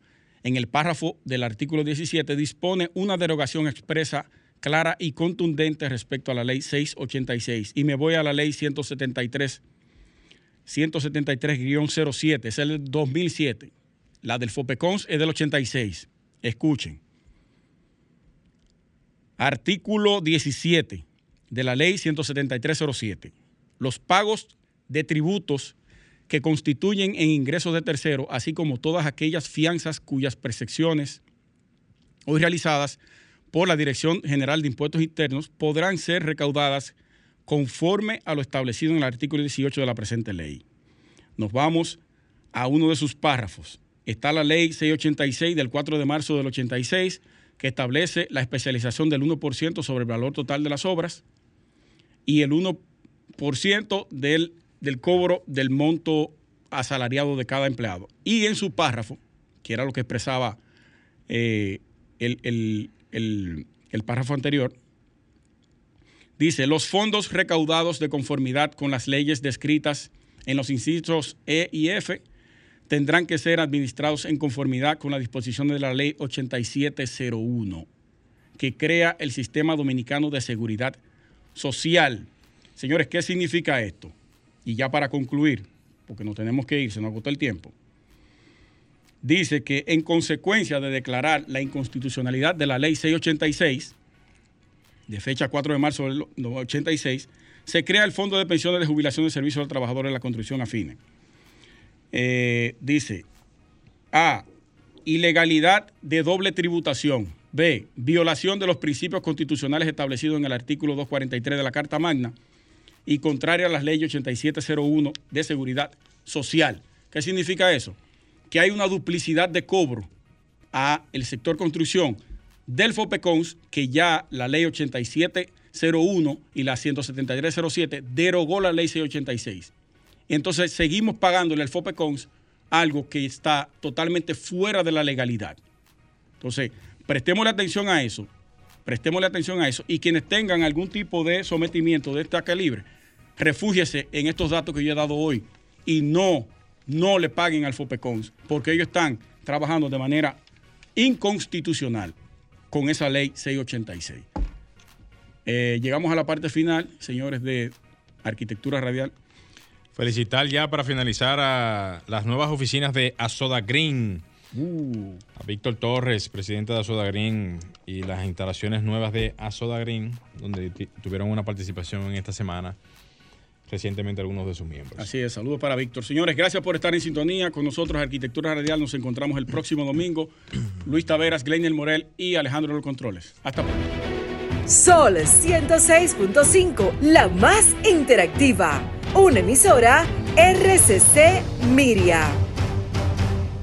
[SPEAKER 2] en el párrafo del artículo 17 dispone una derogación expresa, clara y contundente respecto a la ley 686. Y me voy a la ley 173, 173-07, es el 2007. La del FOPECONS es del 86. Escuchen. Artículo 17 de la ley 17307. Los pagos de tributos que constituyen en ingresos de tercero, así como todas aquellas fianzas cuyas percepciones hoy realizadas por la Dirección General de Impuestos Internos podrán ser recaudadas conforme a lo establecido en el artículo 18 de la presente ley. Nos vamos a uno de sus párrafos. Está la ley 686 del 4 de marzo del 86 que establece la especialización del 1% sobre el valor total de las obras y el 1% del del cobro del monto asalariado de cada empleado. Y en su párrafo, que era lo que expresaba eh, el, el párrafo anterior, dice, los fondos recaudados de conformidad con las leyes descritas en los incisos E y F tendrán que ser administrados en conformidad con la disposición de la ley 8701, que crea el Sistema Dominicano de Seguridad Social. Señores, ¿qué significa esto? Y ya para concluir, porque nos tenemos que ir, se nos agotó el tiempo, dice que en consecuencia de declarar la inconstitucionalidad de la ley 686, de fecha 4 de marzo del 86, se crea el Fondo de Pensiones de Jubilación de Servicios al Trabajador de la Construcción Afine. Eh, dice, A, ilegalidad de doble tributación. B, violación de los principios constitucionales establecidos en el artículo 243 de la Carta Magna y contraria a las leyes 8701 de seguridad social. ¿Qué significa eso? Que hay una duplicidad de cobro a el sector construcción del FOPECONS que ya la ley 8701 y la 17307 derogó la ley 686. Entonces seguimos pagándole al FOPECONS algo que está totalmente fuera de la legalidad. Entonces, prestemos atención a eso Prestémosle atención a eso. Y quienes tengan algún tipo de sometimiento de este calibre, refúgiese en estos datos que yo he dado hoy y no, no le paguen al FOPECONS, porque ellos están trabajando de manera inconstitucional con esa ley 686. Eh, llegamos a la parte final, señores de Arquitectura Radial.
[SPEAKER 3] Felicitar ya para finalizar a las nuevas oficinas de Asoda Green Uh. A Víctor Torres, presidente de Asoda Green, y las instalaciones nuevas de Asoda Green, donde tuvieron una participación en esta semana recientemente algunos de sus miembros.
[SPEAKER 2] Así es, saludos para Víctor. Señores, gracias por estar en sintonía con nosotros, Arquitectura Radial. Nos encontramos el próximo domingo. *clears throat* Luis Taveras, Glenel Morel y Alejandro Los Controles. Hasta pronto.
[SPEAKER 1] Sol 106.5, la más interactiva. Una emisora RCC Miria.